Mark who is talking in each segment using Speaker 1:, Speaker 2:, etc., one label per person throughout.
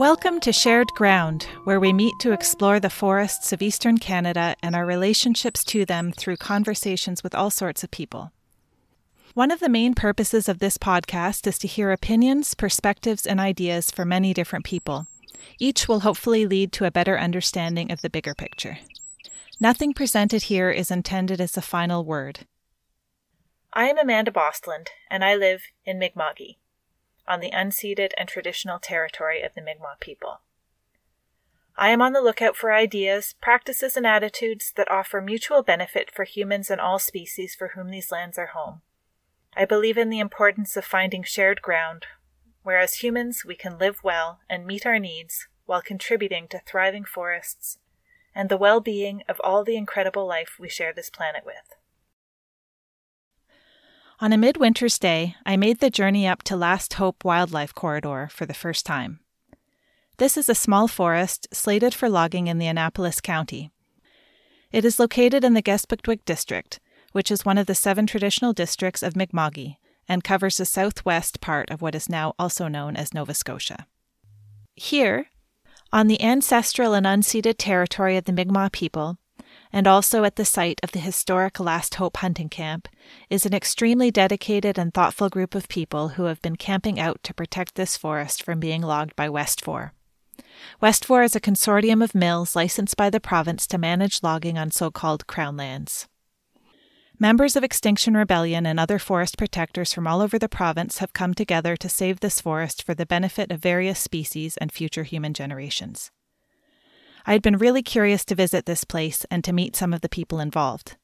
Speaker 1: Welcome to Shared Ground, where we meet to explore the forests of eastern Canada and our relationships to them through conversations with all sorts of people. One of the main purposes of this podcast is to hear opinions, perspectives, and ideas from many different people. Each will hopefully lead to a better understanding of the bigger picture. Nothing presented here is intended as a final word. I am Amanda Bostland, and I live in Mi'kma'ki on the unceded and traditional territory of the Mi'kmaq people. I am on the lookout for ideas, practices, and attitudes that offer mutual benefit for humans and all species for whom these lands are home. I believe in the importance of finding shared ground, where as humans we can live well and meet our needs while contributing to thriving forests and the well being of all the incredible life we share this planet with. On a midwinter's day, I made the journey up to Last Hope Wildlife Corridor for the first time. This is a small forest slated for logging in the Annapolis County. It is located in the Kespukwitk district, which is one of the seven traditional districts of Mi'kma'ki and covers the southwest part of what is now also known as Nova Scotia. Here, on the ancestral and unceded territory of the Mi'kmaq people, and also at the site of the historic Last Hope hunting camp, is an extremely dedicated and thoughtful group of people who have been camping out to protect this forest from being logged by WestFor. WestFor is a consortium of mills licensed by the province to manage logging on so called crown lands. Members of Extinction Rebellion and other forest protectors from all over the province have come together to save this forest for the benefit of various species and future human generations. I had been really curious to visit this place and to meet some of the people involved.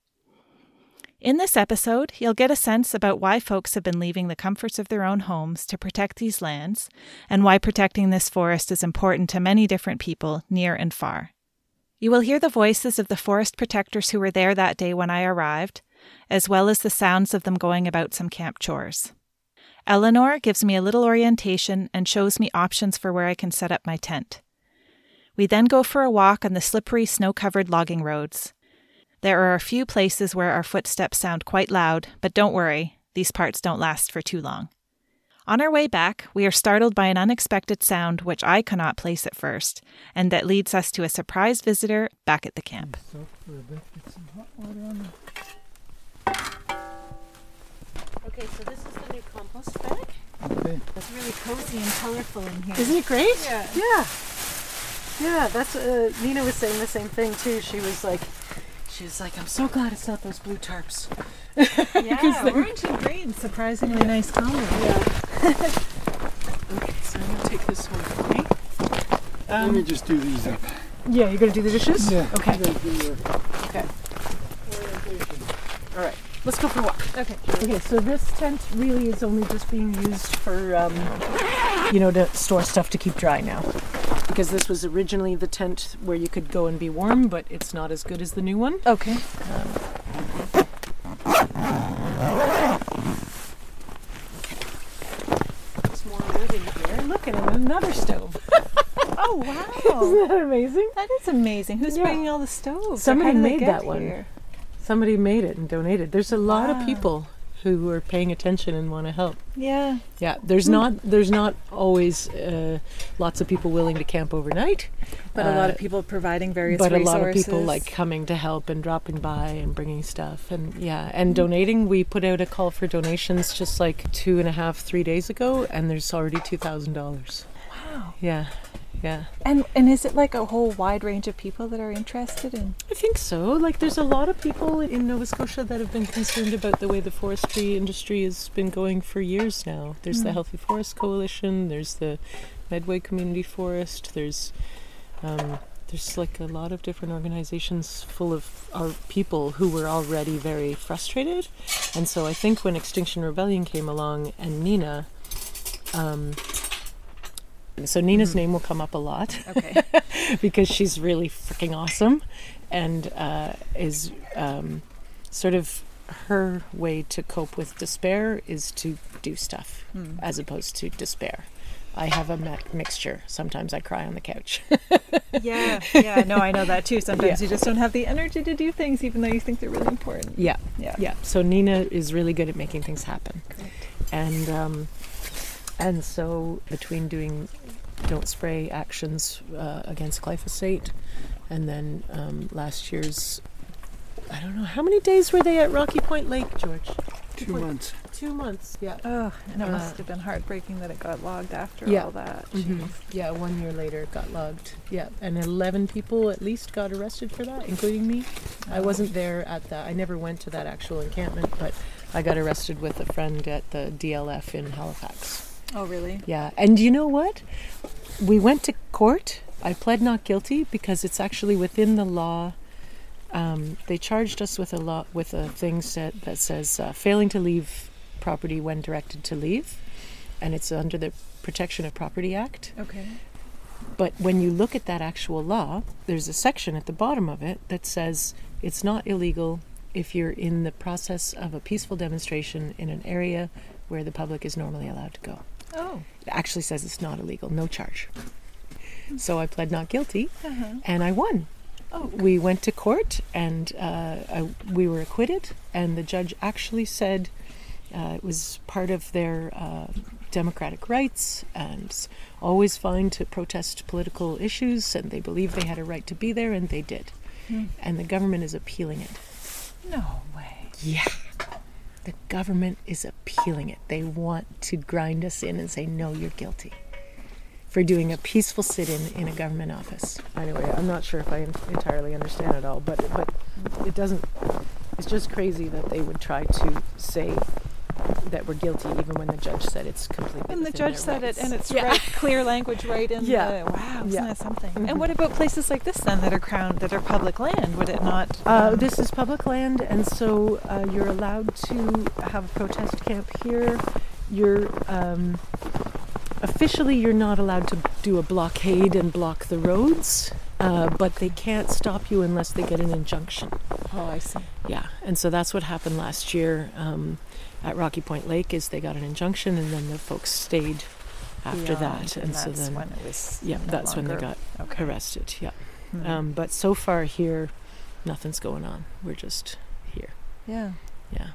Speaker 1: In this episode, you'll get a sense about why folks have been leaving the comforts of their own homes to protect these lands, and why protecting this forest is important to many different people near and far. You will hear the voices of the forest protectors who were there that day when I arrived, as well as the sounds of them going about some camp chores. Eleanor gives me a little orientation and shows me options for where I can set up my tent. We then go for a walk on the slippery, snow covered logging roads. There are a few places where our footsteps sound quite loud, but don't worry, these parts don't last for too long. On our way back, we are startled by an unexpected sound which I cannot place at first, and that leads us to a surprise visitor back at the camp.
Speaker 2: Okay, so this is the new compost bag.
Speaker 3: Okay.
Speaker 1: It's really cozy and colorful in here.
Speaker 2: Isn't it great?
Speaker 1: Yeah.
Speaker 2: Yeah. Yeah, that's uh, Nina was saying the same thing too. She was like, she was like, I'm so glad it's not those blue tarps.
Speaker 1: Yeah, orange and green, surprisingly nice combo. Yeah.
Speaker 2: Okay, so I'm gonna take this one for me.
Speaker 3: Let me just do these up.
Speaker 2: Yeah, you're gonna do the dishes.
Speaker 3: Yeah.
Speaker 2: Okay.
Speaker 3: I'm gonna do your
Speaker 2: Okay. All right. Let's go for a walk.
Speaker 1: Okay.
Speaker 2: Okay, so this tent really is only just being used for, um, you know, to store stuff to keep dry now. Because this was originally the tent where you could go and be warm, but it's not as good as the new one.
Speaker 1: Okay.
Speaker 2: There's more wood in here. Look at another stove.
Speaker 1: Oh wow,
Speaker 2: Isn't that amazing?
Speaker 1: that is amazing. Who's
Speaker 2: Yeah.
Speaker 1: bringing all the stoves? Or
Speaker 2: Somebody
Speaker 1: did they
Speaker 2: made
Speaker 1: get
Speaker 2: that one.
Speaker 1: here?
Speaker 2: Somebody made it and donated. There's a lot
Speaker 1: Wow.
Speaker 2: of people who are paying attention and want to help.
Speaker 1: Yeah.
Speaker 2: Yeah, there's not there's not always uh, lots of people willing to camp overnight,
Speaker 1: But a lot of
Speaker 2: Uh,
Speaker 1: people providing various
Speaker 2: but a lot of people like coming to help and dropping by and bringing stuff and yeah and donating. We put out a call for donations just like two and a half three days ago, and there's already two thousand dollars.
Speaker 1: Wow.
Speaker 2: Yeah, yeah.
Speaker 1: And and is it like a whole wide range of people that are interested in?
Speaker 2: I think so. Like, there's a lot of people in Nova Scotia that have been concerned about the way the forestry industry has been going for years now. There's the Healthy Forest Coalition. There's the Medway Community Forest. There's um, there's like a lot of different organizations full of our people who were already very frustrated, and so I think when Extinction Rebellion came along and Nina. Um, so Nina's name will come up a lot
Speaker 1: Okay.
Speaker 2: because she's really freaking awesome and uh, is um, sort of her way to cope with despair is to do stuff
Speaker 1: Hmm.
Speaker 2: as opposed to despair. I have a mi- mixture. Sometimes I cry on the couch.
Speaker 1: yeah. Yeah. No, I know that too. Sometimes
Speaker 2: Yeah.
Speaker 1: you just don't have the energy to do things, even though you think they're really important.
Speaker 2: yeah,
Speaker 1: Yeah.
Speaker 2: yeah. So Nina is really good at making things happen.
Speaker 1: Great.
Speaker 2: and um, and so between doing don't spray actions uh, against glyphosate, and then um, last year's I don't know how many days were they at Rocky Point Lake, George?
Speaker 3: Two
Speaker 2: What-
Speaker 3: months.
Speaker 2: Two months. Yeah.
Speaker 1: Oh, and it
Speaker 2: Uh,
Speaker 1: must have been heartbreaking that it got logged after
Speaker 2: Yeah.
Speaker 1: all that.
Speaker 2: Mhm. Yeah, one year later it got logged. Yeah, and 11 people at least got arrested for that, including me. I wasn't there at that. I never went to that actual encampment, but I got arrested with a friend at the DLF in Halifax.
Speaker 1: Oh, really?
Speaker 2: Yeah, and you know what? We went to court. I pled not guilty because it's actually within the law. Um, they charged us with a law with a thing set that says uh, failing to leave property when directed to leave, and it's under the Protection of Property Act.
Speaker 1: Okay.
Speaker 2: But when you look at that actual law, there's a section at the bottom of it that says it's not illegal if you're in the process of a peaceful demonstration in an area where the public is normally allowed to go.
Speaker 1: Oh.
Speaker 2: It actually says it's not illegal, no charge. So I pled not guilty
Speaker 1: Uh-huh.
Speaker 2: and I won.
Speaker 1: Oh.
Speaker 2: We went to court and uh, I, we were acquitted, and the judge actually said uh, it was part of their uh, democratic rights and always fine to protest political issues, and they believed they had a right to be there, and they did.
Speaker 1: Hmm.
Speaker 2: And the government is appealing it.
Speaker 1: No way.
Speaker 2: Yeah. The government is appealing it. They want to grind us in and say, no, you're guilty for doing a peaceful sit in in a government office. Anyway, I'm not sure if I entirely understand it all, but, but it doesn't, it's just crazy that they would try to say that we're guilty even when the judge said it's completely
Speaker 1: And the judge said
Speaker 2: rights.
Speaker 1: it, and it's
Speaker 2: Yeah.
Speaker 1: right, clear language, right in
Speaker 2: Yeah.
Speaker 1: the wow. Isn't
Speaker 2: Yeah.
Speaker 1: that something?
Speaker 2: Mhm.
Speaker 1: And what about places like this then that are crowned, that are public land? Would it not?
Speaker 2: Uh,
Speaker 1: um,
Speaker 2: this is public land, and so uh, you're allowed to have a protest camp here. You're um, officially you're not allowed to do a blockade and block the roads, uh, but they can't stop you unless they get an injunction.
Speaker 1: Oh, I see.
Speaker 2: Yeah, and so that's what happened last year um, at Rocky Point Lake. Is they got an injunction, and then the folks stayed after
Speaker 1: Beyond,
Speaker 2: that,
Speaker 1: and,
Speaker 2: so
Speaker 1: that's
Speaker 2: then
Speaker 1: when it was.
Speaker 2: yeah,
Speaker 1: no
Speaker 2: that's when they got
Speaker 1: okay.
Speaker 2: arrested. Yeah,
Speaker 1: Hmm.
Speaker 2: um, but so far here, nothing's going on. We're just here.
Speaker 1: yeah,
Speaker 2: Yeah.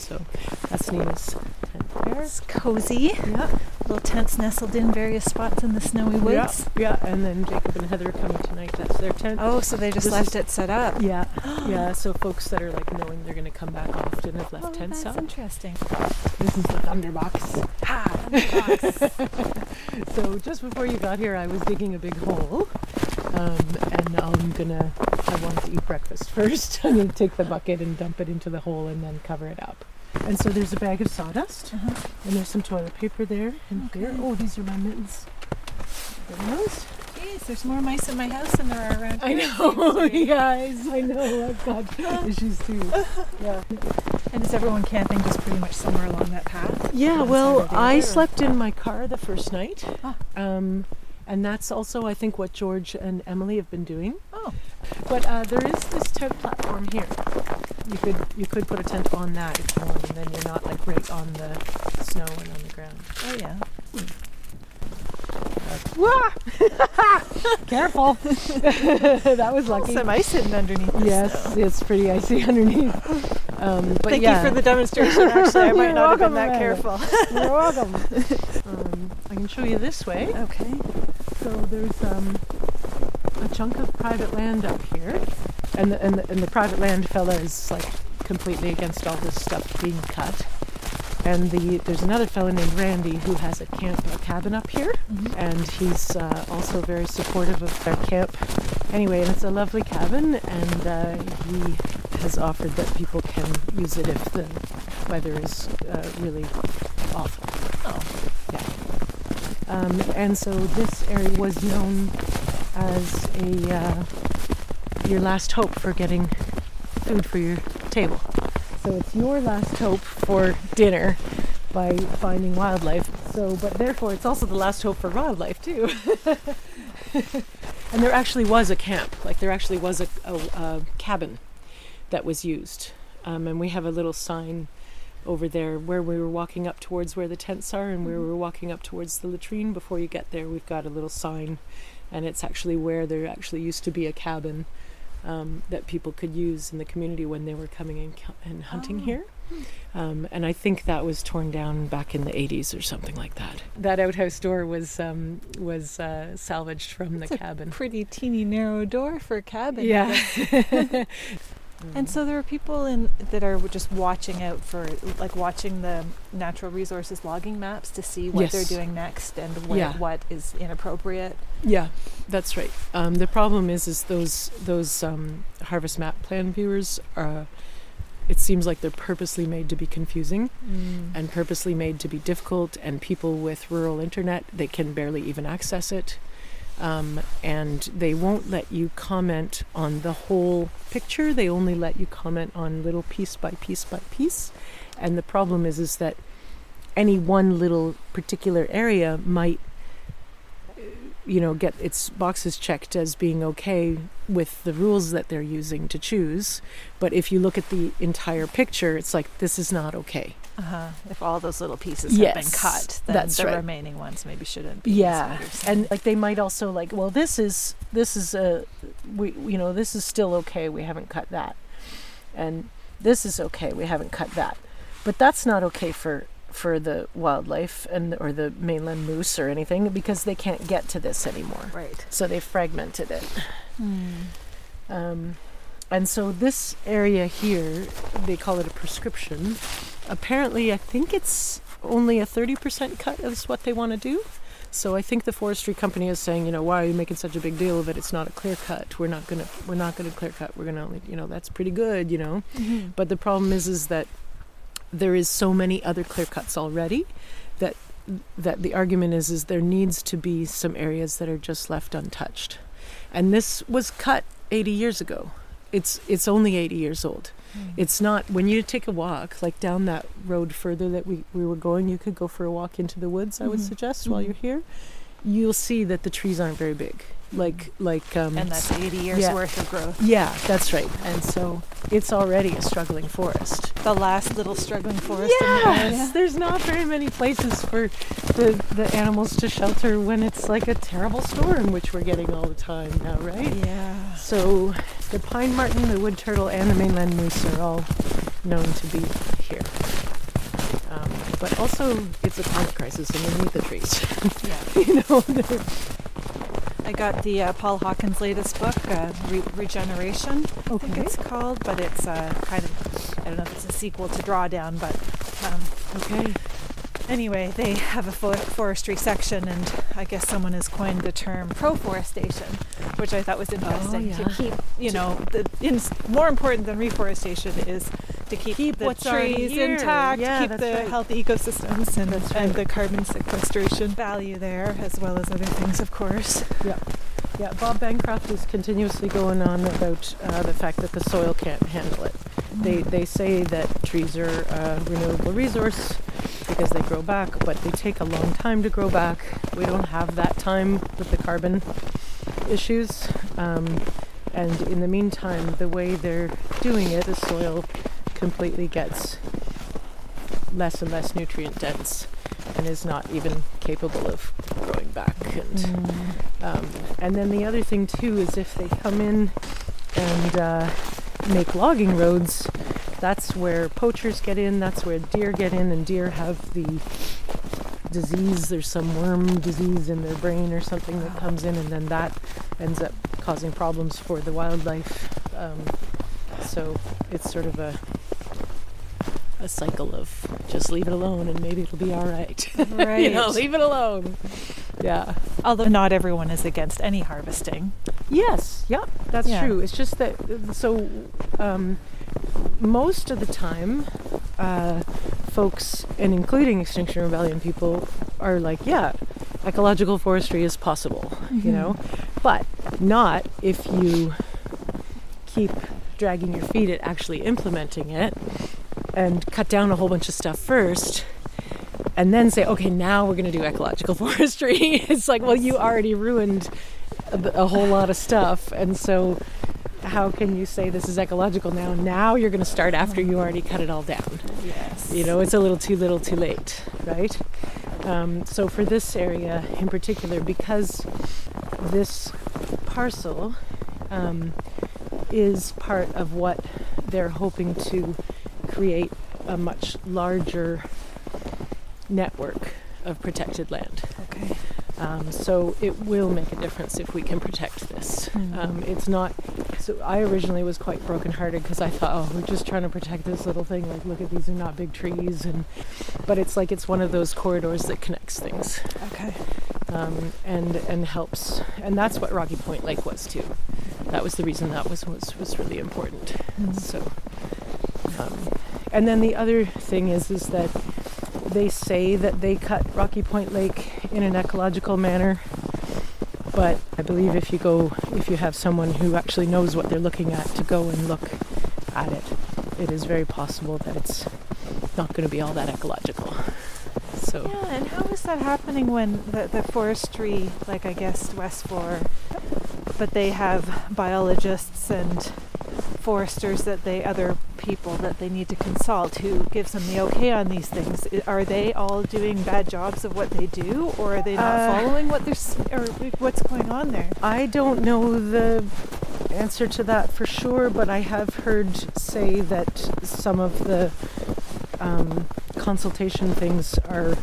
Speaker 2: So that's Nina's tent there.
Speaker 1: it's cozy.
Speaker 2: Yeah.
Speaker 1: Little tents nestled in various spots in the snowy woods.
Speaker 2: Yeah. Yeah. And then Jacob and Heather are coming tonight. That's their tent.
Speaker 1: Oh, so they just
Speaker 2: This
Speaker 1: left it set up.
Speaker 2: Yeah. Yeah. So folks that are like knowing they're going to come back often have left
Speaker 1: Oh,
Speaker 2: tents
Speaker 1: that's
Speaker 2: out.
Speaker 1: interesting.
Speaker 2: This is the Thunderbox.
Speaker 1: Ha!
Speaker 2: So just before you got here, I was digging a big hole. Um, and I'm gonna. I wanted to eat breakfast first. I'm gonna take the bucket and dump it into the hole and then cover it up. And so there's a bag of sawdust,
Speaker 1: Uh-huh.
Speaker 2: and there's some toilet paper there and
Speaker 1: Okay.
Speaker 2: there. Oh, these are my mittens. Those.
Speaker 1: Jeez, there's more mice in my house than there are around
Speaker 2: I
Speaker 1: here. it
Speaker 2: know, guys. I know. I've got issues too. Yeah.
Speaker 1: And is everyone camping just pretty much somewhere along that path?
Speaker 2: Yeah. Well,
Speaker 1: side or the
Speaker 2: I
Speaker 1: or-
Speaker 2: slept in my car the first night.
Speaker 1: Ah.
Speaker 2: Um, and that's also, I think, what George and Emily have been doing.
Speaker 1: Oh,
Speaker 2: But uh, there is this tent platform here. You could you could put a tent on that if you want, and then you're not like right on the snow and on the ground.
Speaker 1: oh yeah.
Speaker 2: Careful! that was lucky.
Speaker 1: Some ice hidden underneath.
Speaker 2: Yes,
Speaker 1: snow.
Speaker 2: it's pretty icy underneath. Um, but
Speaker 1: Thank
Speaker 2: yeah,
Speaker 1: you for the demonstration. Actually, I might not have been that careful.
Speaker 2: You're welcome. um, I can show you this way.
Speaker 1: okay.
Speaker 2: So there's um, a chunk of private land up here, and the, and the, and the private land fella is like completely against all this stuff being cut. And the there's another fella named Randy who has a camp, a cabin up here,
Speaker 1: Mhm.
Speaker 2: and he's uh, also very supportive of their camp. Anyway, and it's a lovely cabin, and uh, he has offered that people can use it if the weather is uh, really awful.
Speaker 1: Oh.
Speaker 2: Um, and so this area was known as a uh, your last hope for getting food for your table. So it's your last hope for dinner by finding wildlife. So, but therefore, it's also the last hope for wildlife too. and there actually was a camp, like there actually was a, a, a cabin that was used, um, and we have a little sign over there where we were walking up towards where the tents are and where we were walking up towards the latrine before you get there we've got a little sign and it's actually where there actually used to be a cabin um, that people could use in the community when they were coming and, and hunting
Speaker 1: Oh.
Speaker 2: here Um, and I think that was torn down back in the 80s or something like that. That outhouse door was um, was uh, salvaged from the
Speaker 1: It's a
Speaker 2: cabin.
Speaker 1: Pretty teeny narrow door for a cabin.
Speaker 2: Yeah.
Speaker 1: And so there are people in that are just watching out for, like, watching the natural resources logging maps to see what
Speaker 2: Yes.
Speaker 1: they're doing next and where,
Speaker 2: Yeah.
Speaker 1: what is inappropriate.
Speaker 2: Yeah, that's right. Um, the problem is, is those those um, harvest map plan viewers are. It seems like they're purposely made to be confusing and purposely made to be difficult. And people with rural internet, they can barely even access it. Um, and they won't let you comment on the whole picture. They only let you comment on little piece by piece by piece. And the problem is, is that any one little particular area might you know get its boxes checked as being okay with the rules that they're using to choose but if you look at the entire picture it's like this is not okay
Speaker 1: Uh-huh. If all those little pieces have been cut, then
Speaker 2: that's
Speaker 1: the
Speaker 2: right.
Speaker 1: remaining ones maybe shouldn't be.
Speaker 2: yeah
Speaker 1: what you're saying.
Speaker 2: and like they might also like well this is this is a we you know this is still okay we haven't cut that and this is okay we haven't cut that but that's not okay for for the wildlife and or the mainland moose or anything because they can't get to this anymore
Speaker 1: right.
Speaker 2: so they fragmented it
Speaker 1: Hmm.
Speaker 2: Um, and so this area here, they call it a prescription. Apparently, I think it's only a 30% cut is what they want to do. So I think the forestry company is saying, you know, why are you making such a big deal of it? It's not a clear cut. We're not gonna, we're not gonna clear cut. We're gonna only, you know, that's pretty good, you know.
Speaker 1: Mm-hmm.
Speaker 2: But the problem is, is that there is so many other clear cuts already that that the argument is is there needs to be some areas that are just left untouched. And this was cut 80 years ago. It's it's only 80 years old. It's not when you take a walk like down that road further that we, we were going, you could go for a walk into the woods, I would
Speaker 1: Mhm.
Speaker 2: suggest while
Speaker 1: Mhm.
Speaker 2: you're here. You'll see that the trees aren't very big. Like like um
Speaker 1: And that's 80 years
Speaker 2: yeah.
Speaker 1: worth of growth.
Speaker 2: yeah, that's right. And so it's already a struggling forest.
Speaker 1: The last little struggling forest in the
Speaker 2: Yes, there's not very many places for the the animals to shelter when it's like a terrible storm, which we're getting all the time now, right?
Speaker 1: Yeah.
Speaker 2: So the pine marten, the wood turtle, and the mainland moose are all known to be here. Um, but also, it's a climate crisis underneath the trees.
Speaker 1: Yeah.
Speaker 2: you know,
Speaker 1: I got the uh, Paul Hawken's latest book, uh, Re- Regeneration, I think it's called, but it's uh, kind of, I don't know if it's a sequel to Drawdown, but um,
Speaker 2: okay.
Speaker 1: Anyway, they have a forestry section, and I guess someone has coined the term pro-forestation, which I thought was interesting
Speaker 2: yeah.
Speaker 1: to keep, you know, the, in, more important than reforestation is to keep,
Speaker 2: Keep
Speaker 1: the trees intact,
Speaker 2: Yeah,
Speaker 1: keep the
Speaker 2: right.
Speaker 1: healthy ecosystems, and,
Speaker 2: That's
Speaker 1: and the carbon sequestration value there, as well as other things, of course.
Speaker 2: Yeah, Bob Bancroft is continuously going on about uh, the fact that the soil can't handle it. They they say that trees are a renewable resource because they grow back, but they take a long time to grow back. We don't have that time with the carbon issues. Um, and in the meantime, the way they're doing it, the soil completely gets less and less nutrient dense and is not even capable of growing back. And um, and then the other thing too is if they come in and uh, make logging roads, that's where poachers get in. That's where deer get in, and deer have the disease. There's some worm disease in their brain or something that comes in, and then that ends up causing problems for the wildlife. Um, so it's sort of a a cycle of just leave it alone and maybe it'll be all right.
Speaker 1: Right.
Speaker 2: you know, leave it alone. Yeah.
Speaker 1: Although not everyone is against any harvesting.
Speaker 2: Yes, yeah, that's
Speaker 1: Yeah.
Speaker 2: true. It's just that, so um, most of the time, uh, folks, and including Extinction Rebellion people, are like, yeah, ecological forestry is possible, you know, but not if you keep dragging your feet at actually implementing it and cut down a whole bunch of stuff first and then say, okay, now we're going to do ecological forestry. it's like, well, you already ruined a, a whole lot of stuff. And so, how can you say this is ecological now? Now you're going to start after you already cut it all down.
Speaker 1: Yes.
Speaker 2: You know, it's a little too little too late, right? Um, so, for this area in particular, because this parcel um, is part of what they're hoping to create a much larger network of protected land.
Speaker 1: Okay.
Speaker 2: Um, so it will make a difference if we can protect this.
Speaker 1: Mhm.
Speaker 2: Um, it's not. So I originally was quite brokenhearted because I thought, oh, we're just trying to protect this little thing. Like, look at these are not big trees, and but it's like it's one of those corridors that connects things
Speaker 1: Okay.
Speaker 2: um, and and helps. And that's what Rocky Point Lake was too. That was the reason that was was, was really important. So, um, and then the other thing is is that they say that they cut Rocky Point Lake in an ecological manner, but I believe if you go, if you have someone who actually knows what they're looking at to go and look at it, it is very possible that it's not going to be all that ecological. So.
Speaker 1: Yeah, and how is that happening when the, the forestry, like I guess West but they have biologists and foresters that they, other people that they need to consult who gives them the okay on these things. Are they all doing bad jobs of what they do, or are they not
Speaker 2: Uh,
Speaker 1: following what they're, or what's going on there?
Speaker 2: I don't know the answer to that for sure, but I have heard say that some of the um, consultation things are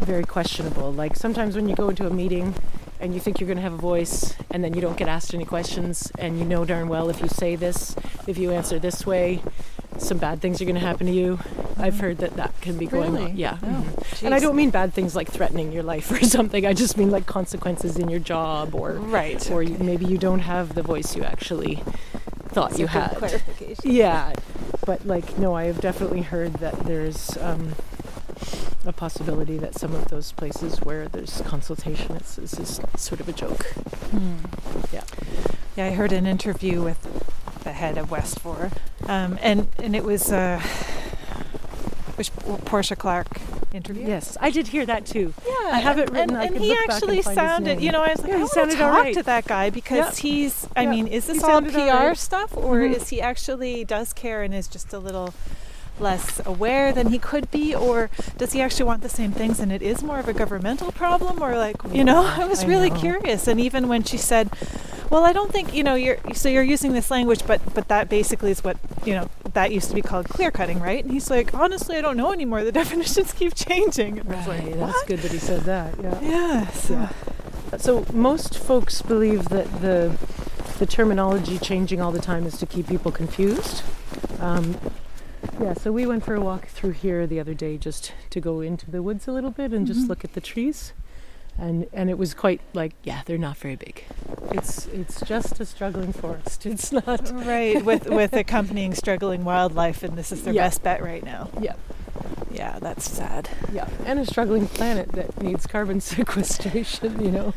Speaker 2: very questionable. Like sometimes when you go into a meeting and you think you're going to have a voice and then you don't get asked any questions, and you know darn well if you say this, if you answer this way, some bad things are going to happen to you. I've heard that that can be going
Speaker 1: Really?
Speaker 2: on. Yeah.
Speaker 1: Oh,
Speaker 2: mhm. And I don't mean bad things like threatening your life or something. I just mean like consequences in your job or
Speaker 1: Right.
Speaker 2: or you, maybe you don't have the voice you actually thought
Speaker 1: It's
Speaker 2: you had.
Speaker 1: clarification.
Speaker 2: Yeah, but like no, I have definitely heard that there's um, a possibility that some of those places where there's consultation, it's, it's just sort of a joke.
Speaker 1: Hmm.
Speaker 2: Yeah.
Speaker 1: Yeah, I heard an interview with the head of WestFor, um, and and it was uh, Portia Clark interview.
Speaker 2: Yes, I did hear that too.
Speaker 1: Yeah,
Speaker 2: I have it
Speaker 1: and-
Speaker 2: written,
Speaker 1: And, and he
Speaker 2: and
Speaker 1: actually sounded, you know, I was like,
Speaker 2: Yeah,
Speaker 1: I
Speaker 2: he sounded
Speaker 1: talk
Speaker 2: alright.
Speaker 1: to that guy because
Speaker 2: Yep.
Speaker 1: he's. I
Speaker 2: Yep.
Speaker 1: mean, is
Speaker 2: He
Speaker 1: this all PR
Speaker 2: alright.
Speaker 1: stuff, or
Speaker 2: Mhm.
Speaker 1: is he actually does care and is just a little less aware than he could be, or does he actually want the same things and it is more of a governmental problem, or like, you know, I was
Speaker 2: I
Speaker 1: really
Speaker 2: know.
Speaker 1: curious. And even when she said, "Well, I don't think you know you're so you're using this language, but but that basically is what you know that used to be called clear cutting, right?" And he's like, "Honestly, I don't know anymore. The definitions keep changing." And
Speaker 2: Right,
Speaker 1: like,
Speaker 2: that's good that he said that. Yeah.
Speaker 1: Yeah. So,
Speaker 2: Yeah. So most folks believe that the the terminology changing all the time is to keep people confused. Um, yeah, so we went for a walk through here the other day just to go into the woods a little bit and just
Speaker 1: Mhm.
Speaker 2: look at the trees. And and it was quite like, yeah, they're not very big. It's it's just a struggling forest. It's not
Speaker 1: right with with accompanying struggling wildlife, and this is their
Speaker 2: Yeah.
Speaker 1: best bet right now.
Speaker 2: Yeah.
Speaker 1: Yeah, that's sad.
Speaker 2: yeah, and a struggling planet that needs carbon sequestration, you know.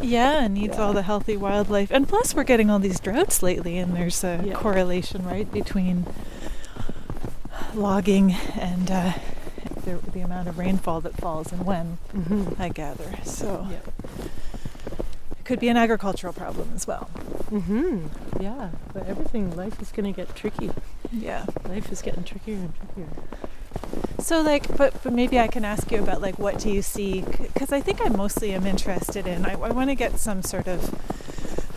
Speaker 1: Yeah, and needs
Speaker 2: Yeah.
Speaker 1: all the healthy wildlife, and plus we're getting all these droughts lately, and there's a
Speaker 2: Yeah.
Speaker 1: correlation right between logging and uh, the, the amount of rainfall that falls and when.
Speaker 2: mm-hmm.
Speaker 1: I gather. So
Speaker 2: Yeah.
Speaker 1: it could be an agricultural problem as well.
Speaker 2: Mm-hmm. Yeah, but everything life is going to get tricky.
Speaker 1: Yeah.
Speaker 2: Life is getting trickier and trickier.
Speaker 1: So like, but but maybe I can ask you about like what do you see? Because I think I mostly am interested in. I, I want to get some sort of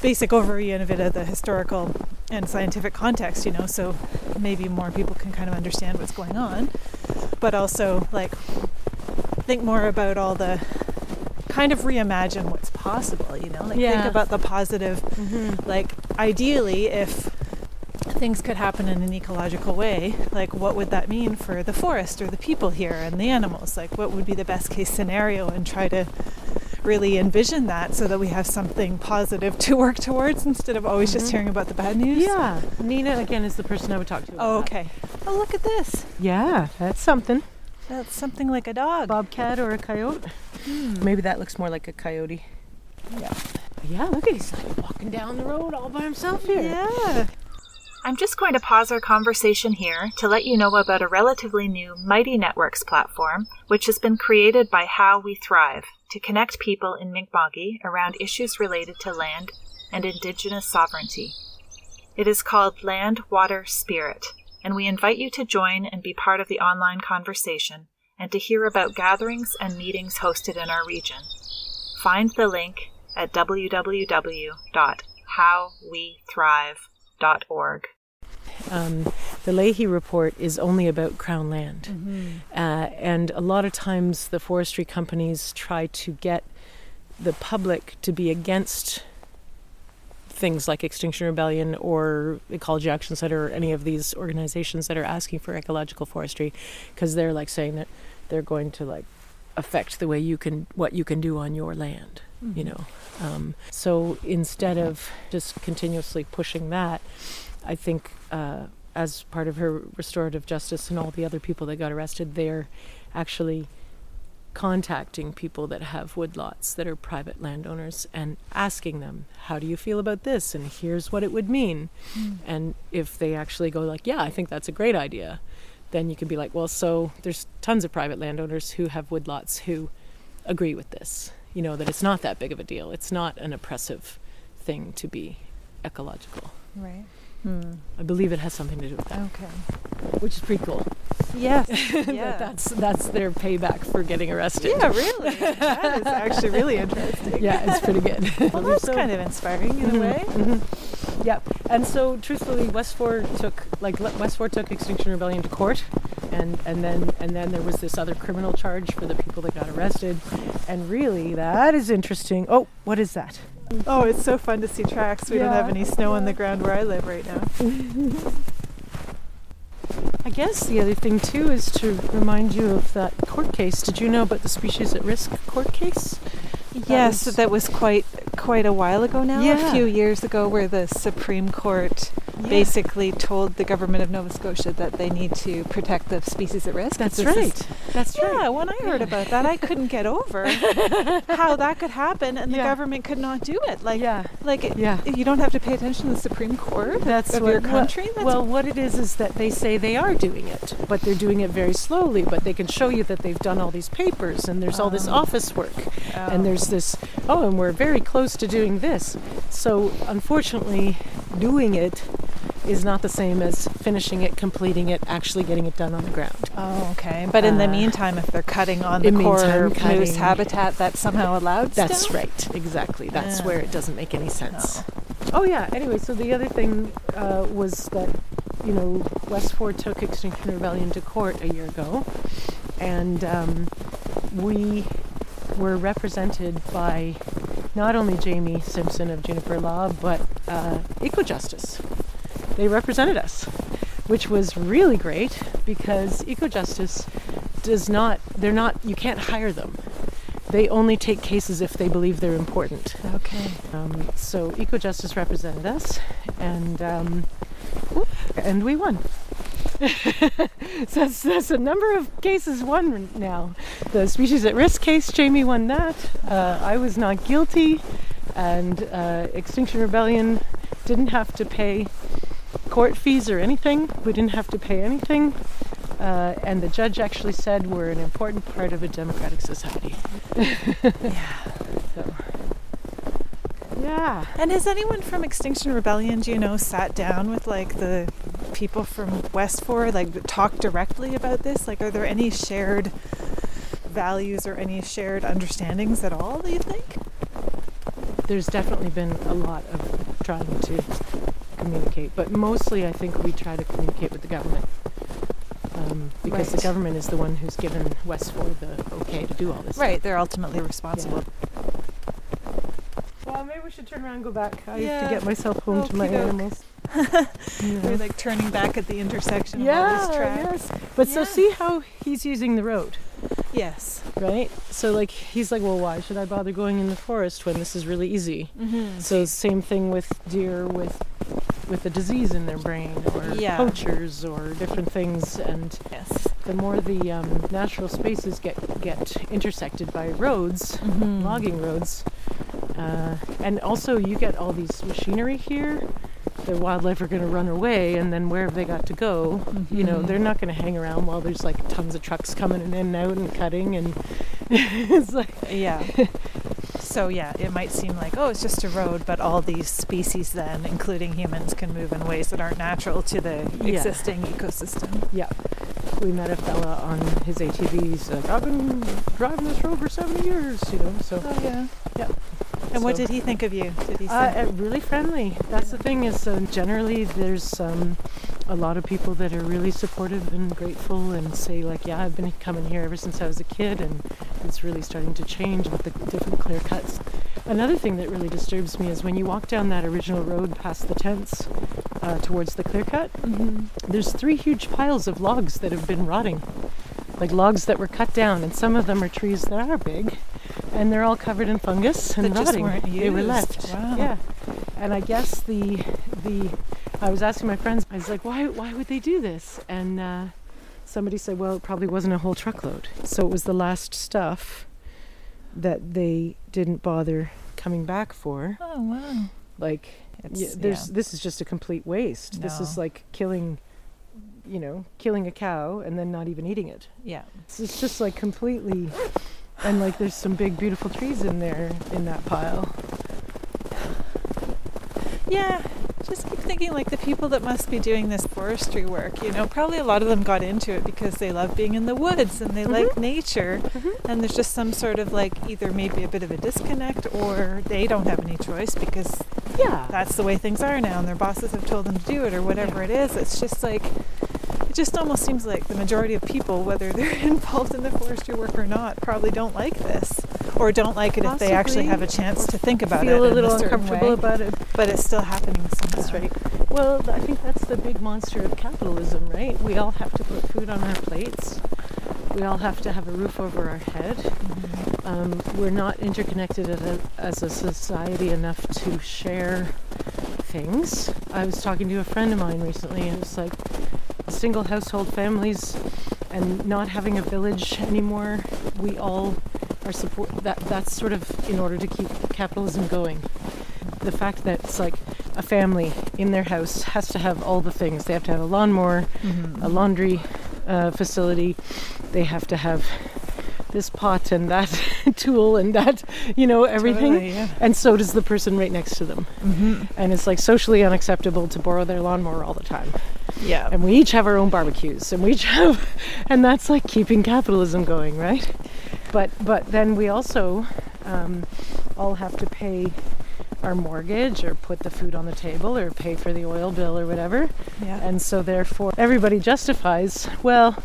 Speaker 1: basic overview of it of the historical and scientific context. You know, so maybe more people can kind of understand what's going on, but also like think more about all the kind of reimagine what's possible. You know, like think about the positive
Speaker 2: Mm-hmm.
Speaker 1: like ideally if things could happen in an ecological way like what would that mean for the forest or the people here and the animals like what would be the best case scenario and try to really envision that so that we have something positive to work towards instead of always just
Speaker 2: Mhm.
Speaker 1: hearing about the bad news
Speaker 2: Yeah, Nina again is the person I would talk to. about
Speaker 1: oh
Speaker 2: that.
Speaker 1: okay oh look at this
Speaker 2: Yeah, that's something.
Speaker 1: that's something like a dog
Speaker 2: Bobcat or a coyote?
Speaker 1: Hmm.
Speaker 2: Maybe that looks more like a coyote.
Speaker 1: yeah
Speaker 2: Yeah, look at he's like walking down the road all by himself here.
Speaker 1: Yeah. I'm just going to pause our conversation here to let you know about a relatively new Mighty Networks platform, which has been created by How We Thrive to connect people in Mi'kma'ki around issues related to land and Indigenous sovereignty. It is called Land, Water, Spirit, and we invite you to join and be part of the online conversation and to hear about gatherings and meetings hosted in our region. Find the link at www.howwethrive.org.
Speaker 2: Um, the Lahey report is only about Crown land. Uh, and a lot of times the forestry companies try to get the public to be against things like Extinction Rebellion or Ecology Action Center or any of these organizations that are asking for ecological forestry because they're like saying that they're going to like affect the way you can what you can do on your land you know? Um, so instead of just continuously pushing that i think uh, as part of her restorative justice and all the other people that got arrested they're actually contacting people that have woodlots that are private landowners and asking them how do you feel about this? And here's what it would mean. And if they actually go like yeah i think that's a great idea then you can be like well so there's tons of private landowners who have woodlots who agree with this. You know that it's not that big of a deal. It's not an oppressive thing to be ecological.
Speaker 1: Right.
Speaker 2: I believe it has something to do with that
Speaker 1: Okay.
Speaker 2: which is pretty cool
Speaker 1: Yes.
Speaker 2: that
Speaker 1: Yeah.
Speaker 2: that's that's their payback for getting arrested
Speaker 1: yeah, really. That is actually really interesting.
Speaker 2: yeah it's pretty good
Speaker 1: Well, that's kind of inspiring in a way.
Speaker 2: Mhm. Yep. And so, truthfully, WestFor took like le- WestFor took Extinction Rebellion to court, and and then and then there was this other criminal charge for the people that got arrested, and really that is interesting. Oh, what is that?
Speaker 1: Oh, it's so fun to see tracks. We don't have any snow on the ground where I live right now.
Speaker 2: I guess the other thing too is to remind you of that court case. Did you know about the species at risk court case?
Speaker 1: Yes, that was quite quite a while ago now.
Speaker 2: Yeah.
Speaker 1: A few years ago, where the Supreme Court basically told the government of Nova Scotia that they need to protect the species at risk.
Speaker 2: That's right.
Speaker 1: is-
Speaker 2: That's
Speaker 1: Yeah,
Speaker 2: right.
Speaker 1: when I heard
Speaker 2: Yeah.
Speaker 1: about that, I couldn't get over how that could happen, and the
Speaker 2: Yeah.
Speaker 1: government could not do it. Like,
Speaker 2: yeah.
Speaker 1: like it,
Speaker 2: Yeah.
Speaker 1: you don't have to pay attention to the Supreme Court
Speaker 2: That's
Speaker 1: of
Speaker 2: what,
Speaker 1: your country. That's
Speaker 2: well, what it is is that they say they are doing it, but they're doing it very slowly. But they can show you that they've done all these papers and there's all this
Speaker 1: Oh.
Speaker 2: office work
Speaker 1: Oh.
Speaker 2: and there's this. Oh, and we're very close to doing this. So unfortunately, doing it is not the same as finishing it, completing it, actually getting it done on the ground.
Speaker 1: Oh, okay. But in the
Speaker 2: Uh,
Speaker 1: meantime, if they're cutting on the core moose habitat, that's somehow allowed.
Speaker 2: That's
Speaker 1: still?
Speaker 2: right, exactly. That's
Speaker 1: Yeah.
Speaker 2: where it doesn't make any sense. Oh yeah. Anyway, so the other thing uh, was that you know WestFor took Extinction Rebellion to court a year ago, and um, we were represented by not only Jamie Simpson of Juniper Law, but uh, EcoJustice. They represented us, which was really great because EcoJustice does not. They're not. You can't hire them. They only take cases if they believe they're important.
Speaker 1: Okay.
Speaker 2: Um, so EcoJustice represented us, and um, and we won. So that's, that's a number of cases won now. The species at risk case, Jamie won that. Uh, I was not guilty, and uh, Extinction Rebellion didn't have to pay court fees or anything. We didn't have to pay anything. Uh, and the judge actually said we're an important part of a democratic society. So, yeah.
Speaker 1: And has anyone from Extinction Rebellion, do you know, sat down with like the people from WestFor, like talked directly about this? Like, are there any shared values or any shared understandings at all? Do you think?
Speaker 2: There's definitely been a lot of trying to communicate, but mostly I think we try to communicate with the government. Um, because the government is the one who's given WestFor the okay to do all this.
Speaker 1: Right, they're ultimately responsible.
Speaker 2: Maybe we should turn around and go back. I have to get myself home to my
Speaker 1: Okey-doke.
Speaker 2: animals.
Speaker 1: We're like turning back at the intersection of all these tracks.
Speaker 2: yes. But so see how he's using the road,
Speaker 1: Yes.
Speaker 2: right? So like he's like, well, why should I bother going in the forest when this is really easy?
Speaker 1: Mm-hmm.
Speaker 2: So same thing with deer with with a disease in their brain or
Speaker 1: Yeah.
Speaker 2: poachers or different things and
Speaker 1: Yes.
Speaker 2: the more the um, natural spaces get get intersected by roads
Speaker 1: Mm-hmm.
Speaker 2: logging roads uh, and also you get all these machinery here the wildlife are going to run away and then where have they got to go you know
Speaker 1: Mhm.
Speaker 2: they're not going to hang around while there's like tons of trucks coming in and out and cutting and it's like
Speaker 1: Yeah. So yeah, it might seem like oh, it's just a road, but all these species then, including humans, can move in ways that aren't natural to the
Speaker 2: Yeah.
Speaker 1: existing ecosystem.
Speaker 2: Yeah. We met a fella on his ATV. He's like, I've been driving this road for 70 years, you know, so.
Speaker 1: Oh yeah.
Speaker 2: Yeah.
Speaker 1: And what did he think of you? Did he?
Speaker 2: Uh, uh, really friendly. That's the thing is, uh, generally there's um, a lot of people that are really supportive and grateful and say like yeah i've been coming here ever since i was a kid and it's really starting to change with the different clear cuts another thing that really disturbs me is when you walk down that original road past the tents uh, towards the clear cut
Speaker 1: Mm-hmm.
Speaker 2: there's three huge piles of logs that have been rotting like logs that were cut down and some of them are trees that are big and they're all covered in fungus and
Speaker 1: That
Speaker 2: rotting they were left
Speaker 1: Wow.
Speaker 2: yeah and i guess the the i was asking my friends i was like why why would they do this and uh, somebody said well it probably wasn't a whole truckload so it was the last stuff that they didn't bother coming back for
Speaker 1: Oh wow.
Speaker 2: like
Speaker 1: It's,
Speaker 2: yeah, there's this is just a complete waste. This is like killing, you know, killing a cow and then not even eating it.
Speaker 1: yeah.
Speaker 2: It's just like completely, and like there's some big beautiful trees in there in that pile.
Speaker 1: Yeah, just keep thinking like the people that must be doing this forestry work, you know, probably a lot of them got into it because they love being in the woods and they like mm-hmm. nature. Mm-hmm. And there's just some sort of like either maybe a bit of a disconnect or they don't have any choice because
Speaker 2: Yeah,
Speaker 1: that's the way things are now and their bosses have told them to do it or whatever
Speaker 2: Yeah.
Speaker 1: it is. It's just like, it just almost seems like the majority of people, whether they're involved in the forestry work or not, probably don't like this. Or don't like it if they actually have a chance to think about
Speaker 2: feel
Speaker 1: it
Speaker 2: a little
Speaker 1: a certain
Speaker 2: uncomfortable
Speaker 1: way.
Speaker 2: about it.
Speaker 1: But it's still happening somehow.
Speaker 2: That's right. Well, I think that's the big monster of capitalism, right? We all have to put food on our plates. We all have to have a roof over our head.
Speaker 1: Mm-hmm.
Speaker 2: Um, we're not interconnected as a, as a society enough to share things. I was talking to a friend of mine recently, and it's like single household families and not having a village anymore. We all are support that. That's sort of in order to keep capitalism going. The fact that it's like a family in their house has to have all the things. They have to have a lawnmower,
Speaker 1: Mm-hmm.
Speaker 2: a laundry uh, facility. They have to have this pot and that tool and that, you know, everything.
Speaker 1: Totally, yeah.
Speaker 2: And so does the person right next to them.
Speaker 1: Mm-hmm.
Speaker 2: And it's like socially unacceptable to borrow their lawnmower all the time.
Speaker 1: Yeah.
Speaker 2: And we each have our own barbecues and we each have, and that's like keeping capitalism going, right? But, but then we also um, all have to pay our mortgage or put the food on the table or pay for the oil bill or whatever.
Speaker 1: yeah.
Speaker 2: And so, therefore, everybody justifies, well,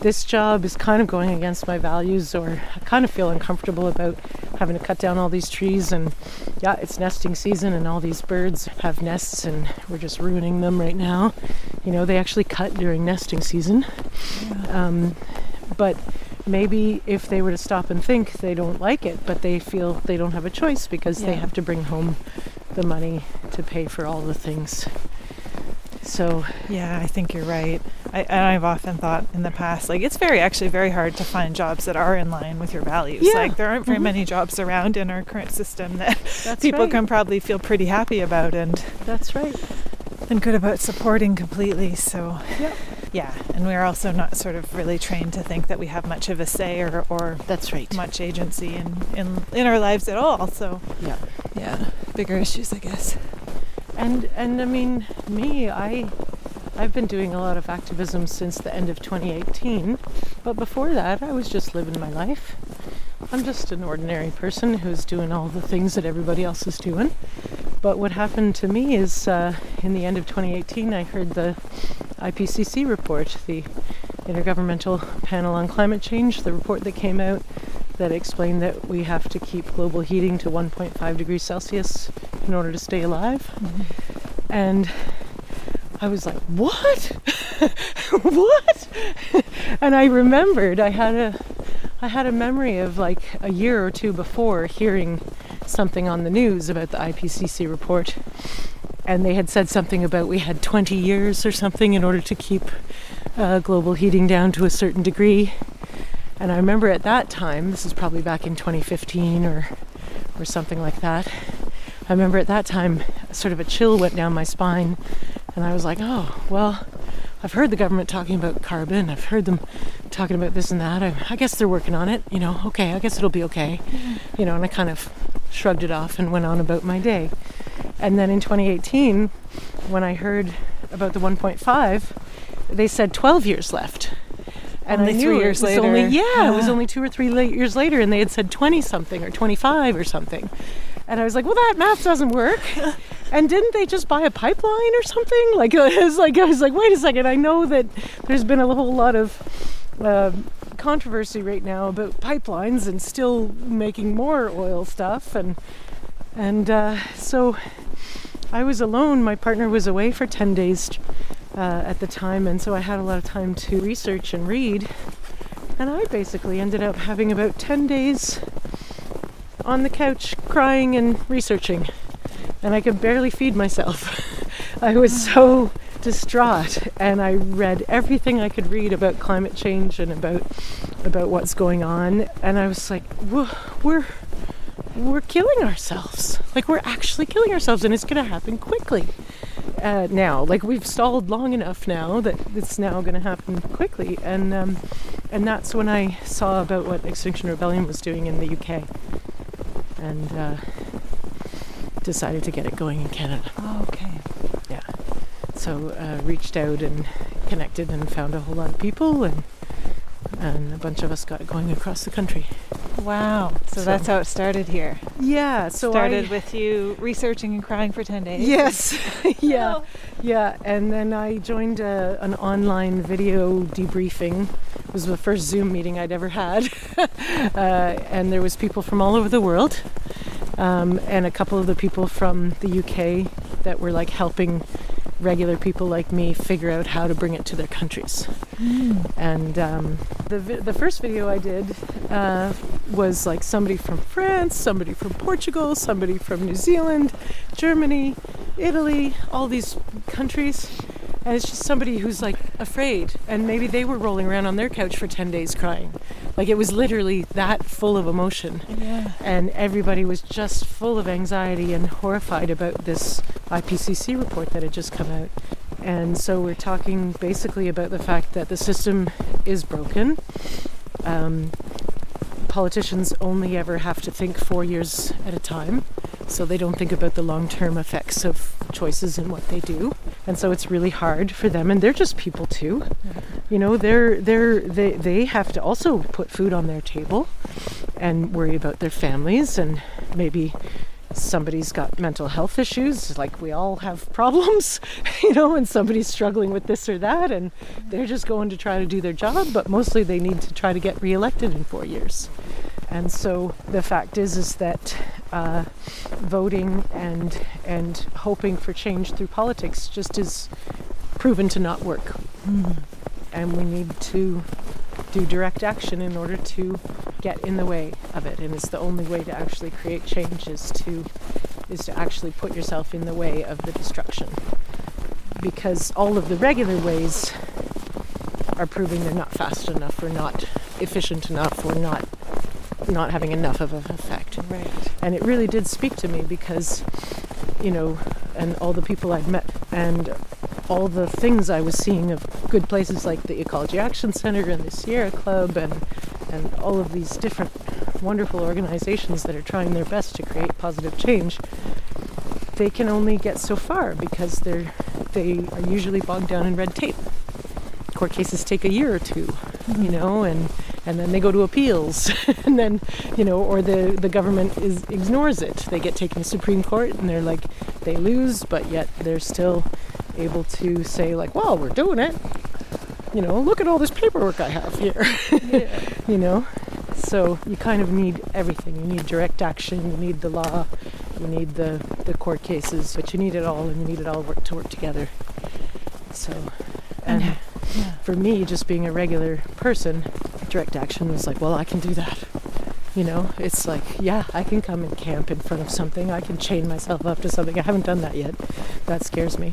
Speaker 2: this job is kind of going against my values, or I kind of feel uncomfortable about having to cut down all these trees. And yeah, it's nesting season, and all these birds have nests, and we're just ruining them right now. You know, they actually cut during nesting season. Um, but maybe if they were to stop and think, they don't like it, but they feel they don't have a choice because they have to bring home the money to pay for all the things. So,
Speaker 1: Yeah, I think you're right. I, and I've often thought in the past, like it's very actually very hard to find jobs that are in line with your values.
Speaker 2: Yeah.
Speaker 1: Like there aren't very
Speaker 2: Mhm.
Speaker 1: many jobs around in our current system that
Speaker 2: that's
Speaker 1: people
Speaker 2: right.
Speaker 1: can probably feel pretty happy about and
Speaker 2: That's right.
Speaker 1: And good about supporting completely. So
Speaker 2: Yep.
Speaker 1: yeah, and we're also not sort of really trained to think that we have much of a say or, or
Speaker 2: That's right.
Speaker 1: much agency in, in in our lives at all. So
Speaker 2: Yeah.
Speaker 1: yeah, bigger issues, I guess.
Speaker 2: And and I mean, me, I I've been doing a lot of activism since the end of 2018, but before that, I was just living my life. I'm just an ordinary person who's doing all the things that everybody else is doing. But what happened to me is uh, in the end of 2018, I heard the IPCC report, the Intergovernmental Panel on Climate Change, the report that came out that explained that we have to keep global heating to 1.5 degrees Celsius in order to stay alive. And I was like, what? what? and I remembered I had a I had a memory of like a year or two before hearing something on the news about the IPCC report. And they had said something about we had 20 years or something in order to keep uh, global heating down to a certain degree. And I remember at that time, this is probably back in 2015 or or something like that. I remember at that time, sort of a chill went down my spine, and I was like, oh, well, I've heard the government talking about carbon. I've heard them talking about this and that. I, I guess they're working on it. You know, okay, I guess it'll be okay. Mm-hmm. You know, and I kind of shrugged it off and went on about my day. And then in 2018, when I heard about the 1.5, they said 12 years left. And
Speaker 1: Only
Speaker 2: I knew
Speaker 1: three
Speaker 2: it
Speaker 1: years
Speaker 2: was Only,
Speaker 1: later.
Speaker 2: yeah, it was
Speaker 1: ah.
Speaker 2: only two or three years later, and they had said 20 something or 25 or something. And I was like, well, that math doesn't work. and didn't they just buy a pipeline or something? Like I was like I was like, wait a second. I know that there's been a whole lot of uh, controversy right now about pipelines and still making more oil stuff, and and uh, so I was alone. My partner was away for ten days uh, at the time, and so I had a lot of time to research and read. And I basically ended up having about ten days on the couch crying and researching and I could barely feed myself. I was so distraught and I read everything I could read about climate change and about about what's going on and I was like we're we're killing ourselves. Like we're actually killing ourselves and it's going to happen quickly. Uh, now like we've stalled long enough now that it's now going to happen quickly and um, and that's when I saw about what Extinction Rebellion was doing in the UK and uh, decided to get it going in Canada.
Speaker 1: Oh, okay.
Speaker 2: Yeah. So uh, reached out and connected and found a whole lot of people and and a bunch of us got it going across the country.
Speaker 1: Wow. So, so that's how it started here.
Speaker 2: Yeah. So
Speaker 1: started
Speaker 2: I,
Speaker 1: with you researching and crying for ten days.
Speaker 2: Yes. yeah. Yeah. And then I joined a, an online video debriefing. It was the first Zoom meeting I'd ever had, uh, and there was people from all over the world um, and a couple of the people from the UK that were like helping regular people like me figure out how to bring it to their countries. Mm. And um, the vi- the first video I did uh, was like somebody from France, somebody from Portugal, somebody from New Zealand, Germany, Italy, all these countries. And it's just somebody who's like afraid, and maybe they were rolling around on their couch for 10 days crying. Like it was literally that full of emotion.
Speaker 1: Yeah.
Speaker 2: And everybody was just full of anxiety and horrified about this IPCC report that had just come out. And so we're talking basically about the fact that the system is broken. Um, politicians only ever have to think four years at a time, so they don't think about the long term effects of choices and what they do. And so it's really hard for them, and they're just people too. You know, they're they're they they have to also put food on their table and worry about their families and maybe somebody's got mental health issues like we all have problems you know and somebody's struggling with this or that and they're just going to try to do their job but mostly they need to try to get reelected in four years and so the fact is is that uh, voting and and hoping for change through politics just is proven to not work mm. and we need to do direct action in order to get in the way of it. And it's the only way to actually create change is to is to actually put yourself in the way of the destruction. Because all of the regular ways are proving they're not fast enough or not efficient enough or not not having enough of an effect.
Speaker 1: Right.
Speaker 2: And it really did speak to me because you know and all the people I'd met and all the things I was seeing of good places like the Ecology Action Centre and the Sierra Club and and all of these different wonderful organizations that are trying their best to create positive change, they can only get so far because they're they are usually bogged down in red tape. Court cases take a year or 2 mm-hmm. you know, and and then they go to appeals, and then you know, or the the government is ignores it. They get taken to Supreme Court, and they're like they lose, but yet they're still able to say like, well, we're doing it. You know, look at all this paperwork I have here. Yeah. you know, so you kind of need everything. You need direct action. You need the law. You need the the court cases, but you need it all, and you need it all work to work together. So, and yeah. for me, just being a regular person, direct action was like, well, I can do that. You know, it's like, yeah, I can come and camp in front of something. I can chain myself up to something. I haven't done that yet. That scares me.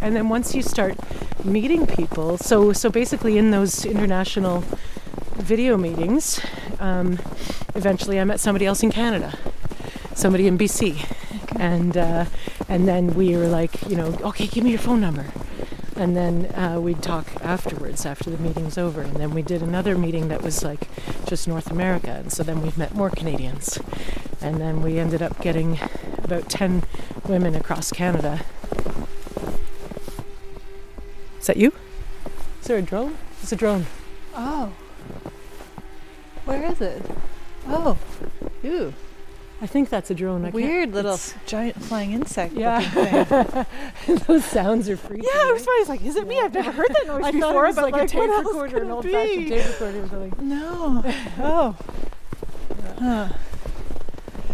Speaker 2: And then once you start meeting people, so so basically in those international video meetings, um, eventually I met somebody else in Canada, somebody in BC, okay. and uh, and then we were like, you know, okay, give me your phone number. And then uh, we'd talk afterwards, after the meeting's over. And then we did another meeting that was like just North America. And so then we've met more Canadians. And then we ended up getting about 10 women across Canada is that you? Is there a drone? It's a drone.
Speaker 1: Oh. Where is it? Oh.
Speaker 2: Ew. I think that's a drone. I
Speaker 1: Weird little giant flying insect
Speaker 2: Yeah.
Speaker 1: thing.
Speaker 2: Those sounds are freaky.
Speaker 1: Yeah, I was was like, is it me? I've never heard that noise
Speaker 2: I
Speaker 1: before.
Speaker 2: thought it was
Speaker 1: but
Speaker 2: like, a tape recorder, an old-fashioned tape recorder or something.
Speaker 1: No. Oh. Huh.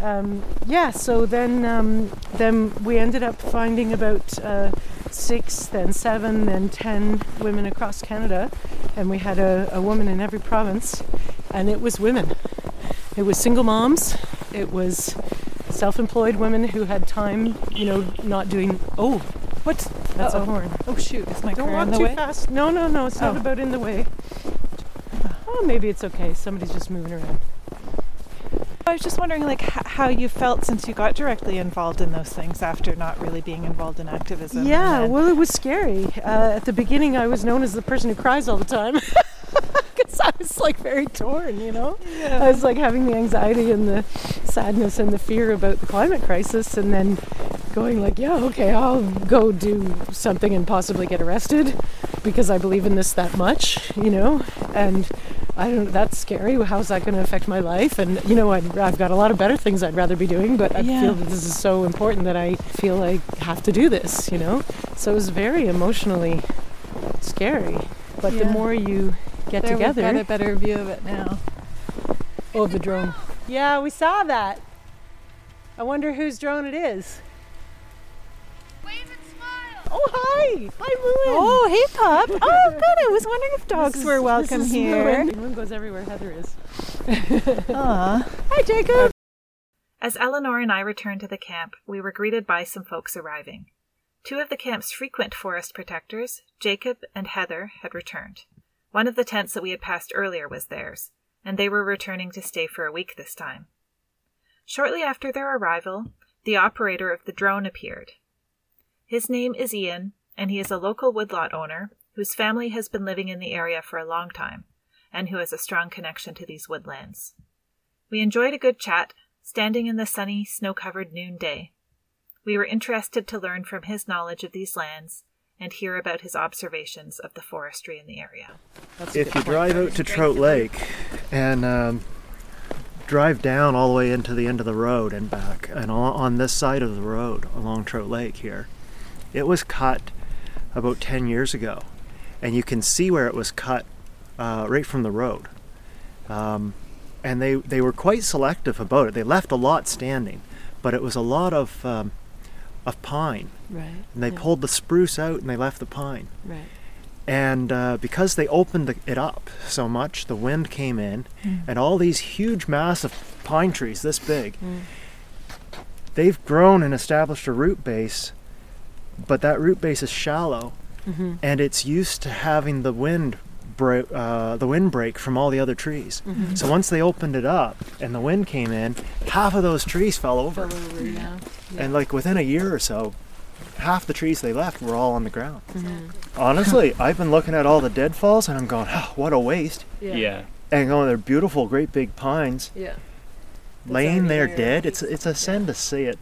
Speaker 2: Um, yeah, so then um, then we ended up finding about uh, six, then seven, then ten women across Canada, and we had a, a woman in every province, and it was women. It was single moms. It was self-employed women who had time, you know, not doing. Oh,
Speaker 1: What?
Speaker 2: that's
Speaker 1: Uh-oh.
Speaker 2: a horn.
Speaker 1: Oh shoot! Is my
Speaker 2: Don't
Speaker 1: car
Speaker 2: walk
Speaker 1: in the
Speaker 2: too
Speaker 1: way?
Speaker 2: fast. No, no, no. It's not
Speaker 1: Oh.
Speaker 2: about in the way. Oh, maybe it's okay. Somebody's just moving around.
Speaker 1: I was just wondering, like, h- how you felt since you got directly involved in those things after not really being involved in activism.
Speaker 2: Yeah, well, it was scary. Uh, at the beginning, I was known as the person who cries all the time because I was like very torn, you know? Yeah. I was like having the anxiety and the sadness and the fear about the climate crisis, and then going like, yeah, okay, I'll go do something and possibly get arrested because I believe in this that much, you know? And I don't. That's scary. How's that going to affect my life? And you know, I'd, I've got a lot of better things I'd rather be doing, but I
Speaker 1: Yeah.
Speaker 2: feel that this is so important that I feel I have to do this. You know, so it was very emotionally scary. But the more you get
Speaker 1: there
Speaker 2: together,
Speaker 1: we've got a better view of it now.
Speaker 2: oh, the drone. Yeah, we saw that. I wonder whose drone it is.
Speaker 4: Wave and smile.
Speaker 2: Oh, hi! Hi, Moon.
Speaker 1: Oh, hey, pup! Oh, good. I was wondering if dogs
Speaker 2: This is-
Speaker 1: were
Speaker 2: this
Speaker 1: welcome
Speaker 2: is
Speaker 1: here.
Speaker 2: Moon. Moon goes everywhere Heather is.
Speaker 1: Aw.
Speaker 2: Hi, Jacob.
Speaker 1: As Eleanor and I returned to the camp, we were greeted by some folks arriving. Two of the camp's frequent forest protectors, Jacob and Heather, had returned. One of the tents that we had passed earlier was theirs, and they were returning to stay for a week this time. Shortly after their arrival, the operator of the drone appeared. His name is Ian, and he is a local woodlot owner whose family has been living in the area for a long time, and who has a strong connection to these woodlands. We enjoyed a good chat, standing in the sunny, snow covered noonday. We were interested to learn from his knowledge of these lands and hear about his observations of the forestry in the area.
Speaker 2: That's
Speaker 5: if you drive out to Trout Lake and um, drive down all the way into the end of the road and back, and on, on this side of the road along Trout Lake here, it was cut about 10 years ago. And you can see where it was cut uh, right from the road. Um, and they, they were quite selective about it. They left a lot standing, but it was a lot of, um, of pine.
Speaker 2: Right.
Speaker 5: And they
Speaker 2: yeah,
Speaker 5: pulled the spruce out and they left the pine.
Speaker 2: Right.
Speaker 5: And uh, because they opened the, it up so much, the wind came in, and all these huge, massive pine trees, this big,
Speaker 2: Mm.
Speaker 5: they've grown and established a root base, but that root base is shallow,
Speaker 2: Mm-hmm.
Speaker 5: and it's used to having the wind, bra- uh, the windbreak from all the other trees.
Speaker 2: Mm-hmm.
Speaker 5: So once they opened it up and the wind came in, half of those trees fell over,
Speaker 2: Fell over, yeah.
Speaker 5: and like within a year or so, half the trees they left were all on the ground.
Speaker 2: Mhm.
Speaker 5: Honestly, I've been looking at all the deadfalls and I'm going, oh, what a waste.
Speaker 2: Yeah.
Speaker 6: Yeah.
Speaker 5: And going, they're beautiful, great big pines
Speaker 2: Yeah.
Speaker 5: laying there
Speaker 2: there.
Speaker 5: dead. It's it's a sin to see it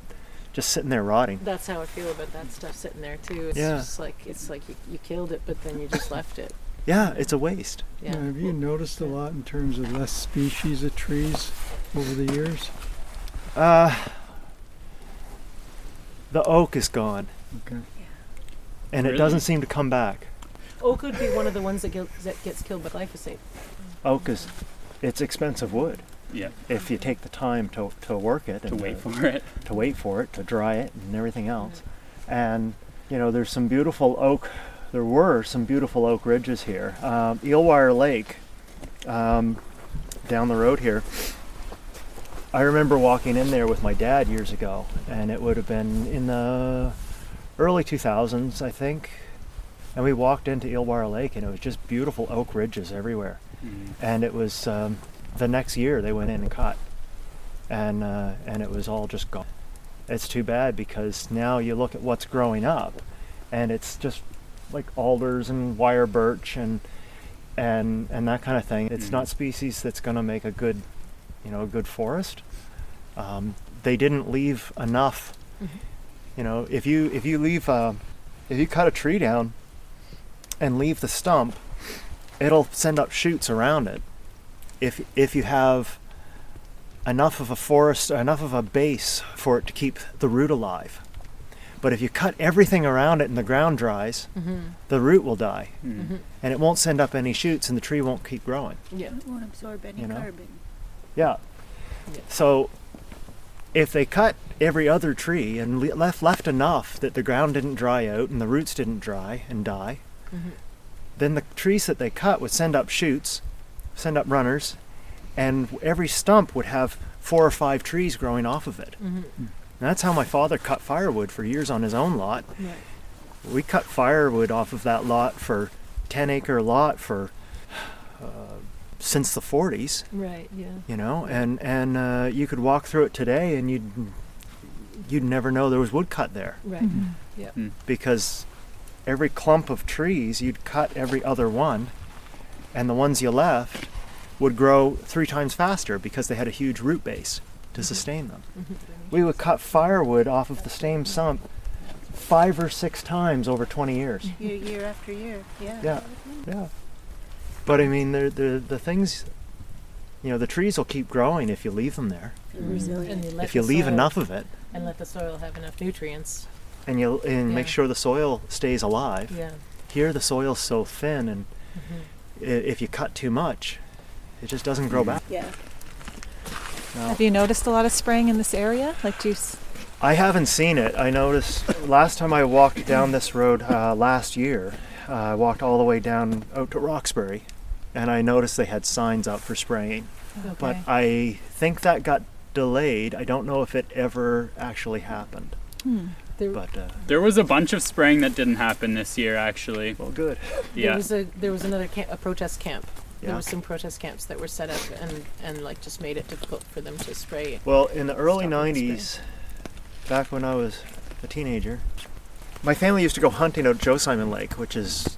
Speaker 5: just sitting there rotting.
Speaker 2: That's how I feel about that stuff sitting there too. It's
Speaker 5: Yeah.
Speaker 2: just like it's like you, you killed it, but then you just left it.
Speaker 5: Yeah, it's a waste.
Speaker 2: Yeah.
Speaker 3: Have you noticed a lot in terms of less species of trees over the years?
Speaker 5: Uh, the oak is gone,
Speaker 3: Okay.
Speaker 5: and it doesn't seem to come back.
Speaker 2: Oak would be one of the ones that, gil- that gets killed by glyphosate.
Speaker 5: Oak is, it's expensive wood.
Speaker 6: Yeah.
Speaker 5: If you take the time to, to work it
Speaker 6: To
Speaker 5: and
Speaker 6: wait for it.
Speaker 5: to wait for it, to dry it, and everything else. And you know, there's some beautiful oak. There were some beautiful oak ridges here. Um, Eelwire Lake, um, down the road here. I remember walking in there with my dad years ago, and it would have been in the early 2000s, I think. And we walked into Eelwire Lake, and it was just beautiful oak ridges everywhere.
Speaker 6: Mm.
Speaker 5: And it was um, the next year they went in and cut, and uh, and it was all just gone. It's too bad because now you look at what's growing up, and it's just like alders and wire birch and and and that kind of thing. It's
Speaker 6: Mhm.
Speaker 5: not species that's going to make a good, you know, a good forest. Um, they didn't leave enough.
Speaker 2: Mhm.
Speaker 5: You know, if you if you leave uh, if you cut a tree down and leave the stump, it'll send up shoots around it. If if you have enough of a forest, enough of a base for it to keep the root alive. But if you cut everything around it and the ground dries,
Speaker 2: Mm-hmm.
Speaker 5: the root will die
Speaker 6: Mm.
Speaker 5: and it won't send up any shoots and the tree won't keep growing.
Speaker 2: Yeah.
Speaker 7: It won't absorb any
Speaker 5: You know?
Speaker 7: carbon.
Speaker 5: Yeah.
Speaker 2: Yeah.
Speaker 5: So if they cut every other tree and le- left left enough that the ground didn't dry out and the roots didn't dry and die,
Speaker 2: Mhm.
Speaker 5: then the trees that they cut would send up shoots, send up runners, and every stump would have four or five trees growing off of it.
Speaker 2: Mm-hmm.
Speaker 5: And that's how my father cut firewood for years on his own lot.
Speaker 2: Right.
Speaker 5: We cut firewood off of that lot for 10 acre lot for uh, since the 40s,
Speaker 2: Right. Yeah.
Speaker 5: you know, and and uh, you could walk through it today and you'd you'd never know there was wood cut there
Speaker 2: Right.
Speaker 1: Mm-hmm.
Speaker 5: because every clump of trees you'd cut every other one and the ones you left would grow three times faster because they had a huge root base to sustain them.
Speaker 2: Mm-hmm.
Speaker 5: We would cut firewood off of the same stump five or six times over 20 years.
Speaker 7: Year, year after year. Yeah.
Speaker 5: Yeah, yeah. But I mean, the the the things, you know, the trees will keep growing if you leave them there.
Speaker 7: Resilient.
Speaker 2: And you
Speaker 5: if you leave
Speaker 2: soil-
Speaker 5: enough of it,
Speaker 2: and let the soil have enough nutrients.
Speaker 5: and you and make sure the soil stays alive.
Speaker 2: Yeah.
Speaker 5: Here, the soil's so thin, and
Speaker 2: Mm-hmm.
Speaker 5: if you cut too much, it just doesn't grow back.
Speaker 7: Yeah.
Speaker 5: No.
Speaker 1: Have you noticed a lot of spraying in this area? Like, do you s-
Speaker 5: I haven't seen it. I noticed last time I walked down this road uh, last year, uh, I walked all the way down out to Roxbury, and I noticed they had signs out for spraying.
Speaker 1: Okay.
Speaker 5: But I think that got delayed. I don't know if it ever actually happened.
Speaker 1: Hmm.
Speaker 2: There,
Speaker 5: But uh,
Speaker 6: There was a bunch of spraying that didn't happen this year, actually.
Speaker 5: well, good. Yeah.
Speaker 2: there
Speaker 6: Yeah.
Speaker 2: was a there was another camp, a protest camp. There
Speaker 5: Yeah.
Speaker 2: was some protest camps that were set up and and like just made it difficult for them to spray.
Speaker 5: Well, in the early
Speaker 2: Stop and spray.
Speaker 5: '90s, back when I was a teenager, my family used to go hunting out Joe Simon Lake, which is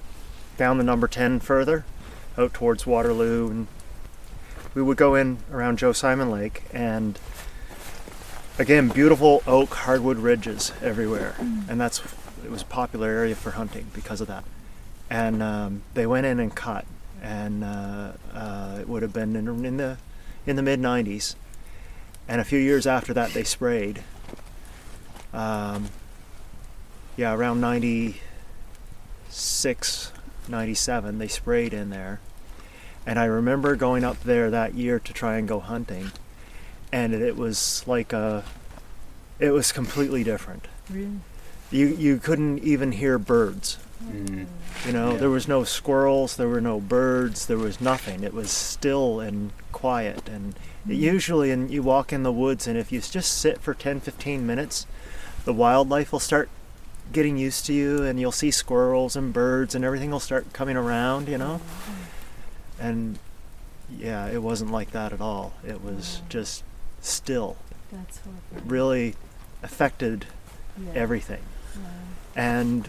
Speaker 5: down the number 10 further, out towards Waterloo, and we would go in around Joe Simon Lake, and again, beautiful oak hardwood ridges everywhere, and that's it was a popular area for hunting because of that. And um, they went in and cut, and uh, uh, it would have been in, in the in the mid '90s, and a few years after that they sprayed. Um, yeah, around 96, 97, they sprayed in there. And I remember going up there that year to try and go hunting, and it was like a, it was completely different.
Speaker 2: Really?
Speaker 5: You you couldn't even hear birds.
Speaker 6: Mm.
Speaker 5: You know,
Speaker 6: Yeah.
Speaker 5: there was no squirrels, there were no birds, there was nothing. It was still and quiet. And usually, and you walk in the woods, and if you just sit for 10, 15 minutes, the wildlife will start getting used to you, and you'll see squirrels and birds, and everything will start coming around, you know? And yeah, it wasn't like that at all. It was just still,
Speaker 2: That's horrible.
Speaker 5: really affected
Speaker 2: Yeah.
Speaker 5: everything.
Speaker 2: Wow.
Speaker 5: and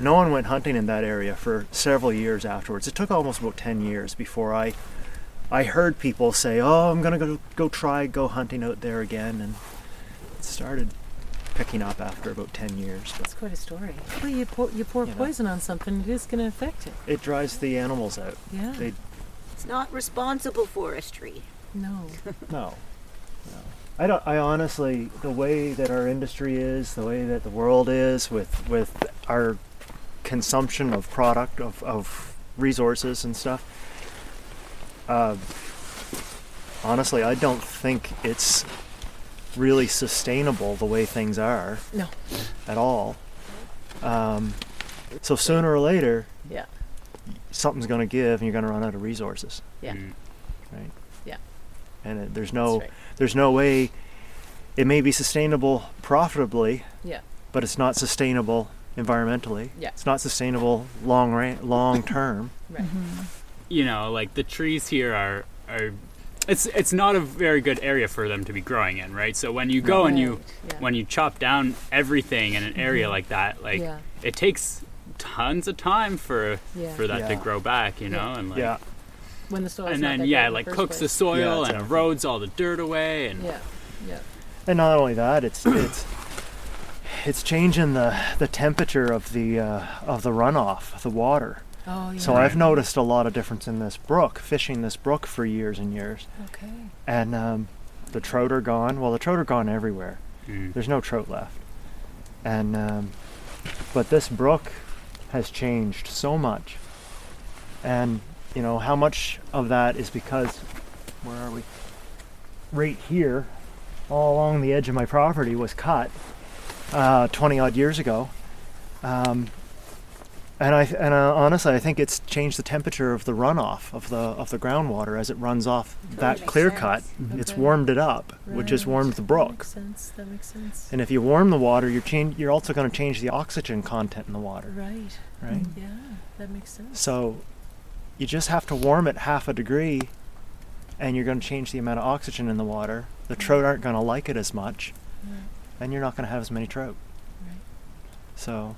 Speaker 5: no one went hunting in that area for several years afterwards. It took almost about ten years before I I heard people say, "Oh, I'm gonna go go try go hunting out there again," and it started picking up after about ten years. But
Speaker 2: That's quite a story. Well, you pour you pour
Speaker 5: You know.
Speaker 2: poison on something, it is going to affect it.
Speaker 5: it drives the animals out.
Speaker 2: Yeah.
Speaker 5: They
Speaker 7: It's not responsible forestry.
Speaker 2: no.
Speaker 5: no, no. I don't. I honestly, the way that our industry is, the way that the world is, with with our consumption of product of, of resources and stuff. Uh, honestly, I don't think it's really sustainable the way things are
Speaker 2: No.
Speaker 5: at all. Um, so sooner or later,
Speaker 2: Yeah.
Speaker 5: something's going to give, and you're going to run out of resources,
Speaker 2: Yeah.
Speaker 6: Mm.
Speaker 5: right?
Speaker 2: Yeah.
Speaker 5: And it, there's
Speaker 2: That's
Speaker 5: no
Speaker 2: right.
Speaker 5: There's no way it may be sustainable profitably
Speaker 2: Yeah.
Speaker 5: but it's not sustainable environmentally
Speaker 2: Yeah.
Speaker 5: it's not sustainable long ra- long term
Speaker 2: Right.
Speaker 6: You know, like the trees here are are. It's it's not a very good area for them to be growing in, right? So when you go and you
Speaker 2: yeah.
Speaker 6: when you chop down everything in an area
Speaker 2: Mhm.
Speaker 6: like that, like
Speaker 2: yeah.
Speaker 6: it takes tons of time for
Speaker 2: Yeah.
Speaker 6: for that to grow back, you
Speaker 2: Yeah.
Speaker 6: know, and like
Speaker 5: yeah
Speaker 2: When the soil's
Speaker 6: and then yeah, it, like
Speaker 2: first
Speaker 6: cooks the soil
Speaker 5: Yeah,
Speaker 6: and
Speaker 5: exactly.
Speaker 6: erodes all the dirt away, and
Speaker 2: Yeah. Yeah.
Speaker 5: and not only that it's it's it's changing the the temperature of the uh, of the runoff the water
Speaker 2: Oh yeah.
Speaker 5: so i've noticed a lot of difference in this brook fishing this brook for years and years
Speaker 2: Okay.
Speaker 5: and um, the trout are gone. Well, the trout are gone everywhere.
Speaker 6: Mm.
Speaker 5: There's no trout left. And um, but this brook has changed so much. And you know how much of that is because where are we? Right here, all along the edge of my property was cut uh, 20 odd years ago. Um, and I and uh, honestly, I think it's changed the temperature of the runoff of the of the groundwater as it runs off that
Speaker 7: makes
Speaker 5: clear
Speaker 7: sense.
Speaker 5: cut. It's warmed it up, which has
Speaker 2: Right.
Speaker 5: warmed the
Speaker 2: That
Speaker 5: brook.
Speaker 2: makes sense. That makes sense.
Speaker 5: And if you warm the water, you're change, you're also going to change the oxygen content in the water,
Speaker 2: Right.
Speaker 5: right?
Speaker 2: Yeah, that makes sense.
Speaker 5: So you just have to warm it half a degree, and you're going to change the amount of oxygen in the water. The trout aren't going to like it as much,
Speaker 2: Right.
Speaker 5: and you're not going to have as many trout.
Speaker 2: Right.
Speaker 5: So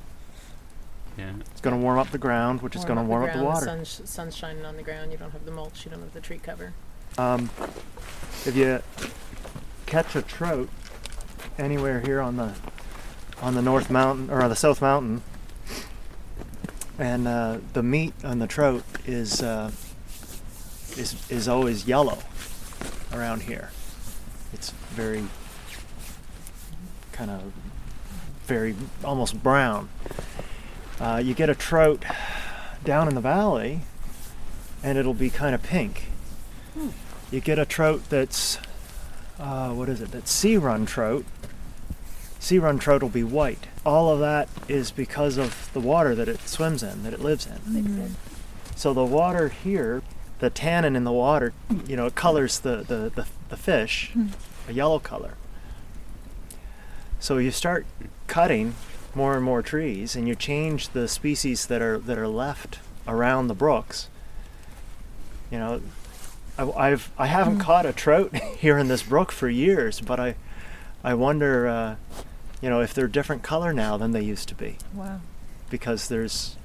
Speaker 6: Yeah.
Speaker 5: it's going to warm up the ground, which is going to warm up the water.
Speaker 2: The sun's, sun's shining on the ground. You don't have the mulch. You don't have the tree cover.
Speaker 5: Um, if you catch a trout anywhere here on the on the North Mountain or on the South Mountain, and uh, the meat on the trout is uh, is is always yellow around here. It's very kind of very almost brown. Uh, you get a trout down in the valley, and it'll be kind of pink. You get a trout that's uh, what is it? That's sea run trout. Sea run trout will be white. All of that is because of the water that it swims in, that it lives in. Mm-hmm. So the water here, the tannin in the water, you know, it colors the, the, the, the fish mm-hmm. a yellow color. So you start cutting more and more trees and you change the species that are that are left around the brooks. You know, I, I've I haven't mm. caught a trout here in this brook for years, but I I wonder, uh, you know, if they're different color now than they used to be
Speaker 1: Wow.
Speaker 5: because there's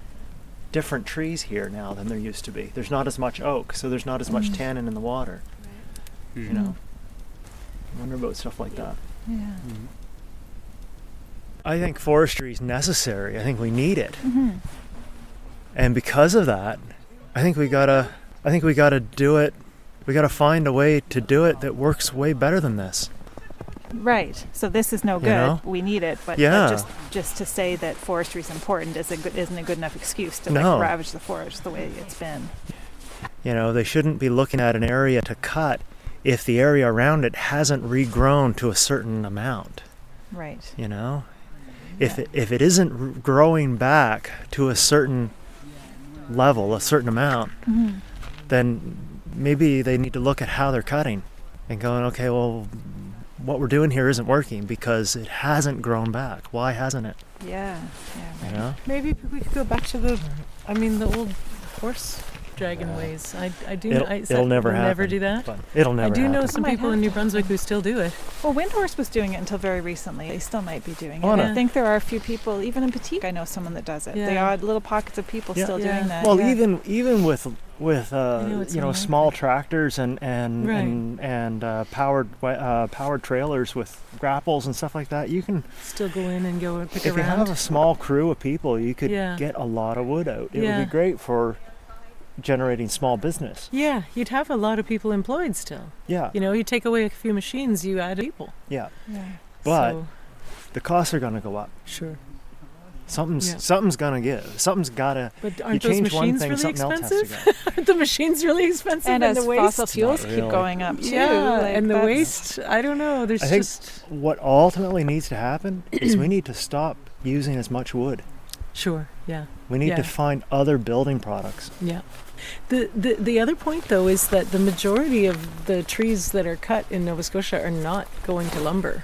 Speaker 5: different trees here now than there used to be. There's not as much oak, so there's not as much tannin in the water. You
Speaker 6: Mm.
Speaker 5: know, I wonder about stuff like that.
Speaker 1: Yeah.
Speaker 5: I think forestry is necessary. I think we need it,
Speaker 1: Mm-hmm.
Speaker 5: and because of that, I think we gotta. I think we gotta do it. We gotta find a way to do it that works way better than this.
Speaker 1: Right. So this is no
Speaker 5: You
Speaker 1: good.
Speaker 5: know?
Speaker 1: We need it, but,
Speaker 5: Yeah.
Speaker 1: just just to say that forestry is important is a good, isn't a good enough excuse to
Speaker 5: No.
Speaker 1: like ravage the forest the way it's been.
Speaker 5: You know, they shouldn't be looking at an area to cut if the area around it hasn't regrown to a certain amount.
Speaker 1: Right.
Speaker 5: You know, if it, if it isn't growing back to a certain level, a certain amount,
Speaker 1: Mhm.
Speaker 5: then maybe they need to look at how they're cutting and going, okay, well, what we're doing here isn't working because it hasn't grown back. Why hasn't it?
Speaker 1: Yeah. Yeah.
Speaker 5: You know?
Speaker 2: Maybe we could go back to the, I mean, the old horse dragon ways. I, I do.
Speaker 5: It'll,
Speaker 2: I, is
Speaker 5: it'll
Speaker 2: that-
Speaker 5: never happen.
Speaker 2: Never do that.
Speaker 5: But it'll never
Speaker 2: I do know some people in New. Brunswick who still do it.
Speaker 1: Well, Windhorse was doing it until very recently. They still might be doing it. I think there are a few people, even in Petite, I know someone that does it. They
Speaker 2: Yeah.
Speaker 1: are little pockets of people
Speaker 5: Yeah.
Speaker 1: still
Speaker 2: Yeah.
Speaker 1: doing that.
Speaker 5: Well,
Speaker 1: yeah.
Speaker 5: even even with with uh,
Speaker 2: know
Speaker 5: you know
Speaker 2: not
Speaker 5: small tractors and and
Speaker 2: Right.
Speaker 5: and, and uh, powered uh, powered trailers with grapples and stuff like that, you can
Speaker 2: Still go in and go and pick
Speaker 5: if you have a small crew of people, you could
Speaker 2: Yeah.
Speaker 5: get a lot of wood out. It would be great for generating small business.
Speaker 2: yeah, you'd have a lot of people employed still.
Speaker 5: Yeah,
Speaker 2: You know, you take away a few machines, you add people.
Speaker 5: yeah.
Speaker 1: yeah.
Speaker 5: But
Speaker 2: so,
Speaker 5: the costs are going to go up.
Speaker 2: sure.
Speaker 5: Something's
Speaker 2: Yeah.
Speaker 5: something's going to give. Something's got to.
Speaker 2: But aren't those
Speaker 5: change one
Speaker 2: machines
Speaker 5: thing,
Speaker 2: really
Speaker 5: something else has
Speaker 2: expensive? Aren't the machines really expensive?
Speaker 1: And as
Speaker 2: the waste?
Speaker 1: fossil fuels
Speaker 5: Not
Speaker 1: keep going up too,
Speaker 2: yeah,
Speaker 1: like
Speaker 2: and the waste. I don't know. There's
Speaker 5: I think
Speaker 2: just
Speaker 5: what ultimately needs to happen is we need to stop using as much wood.
Speaker 2: sure. Yeah.
Speaker 5: We need
Speaker 2: Yeah.
Speaker 5: to find other building products.
Speaker 2: Yeah. The, the the other point though is that the majority of the trees that are cut in Nova Scotia are not going to lumber.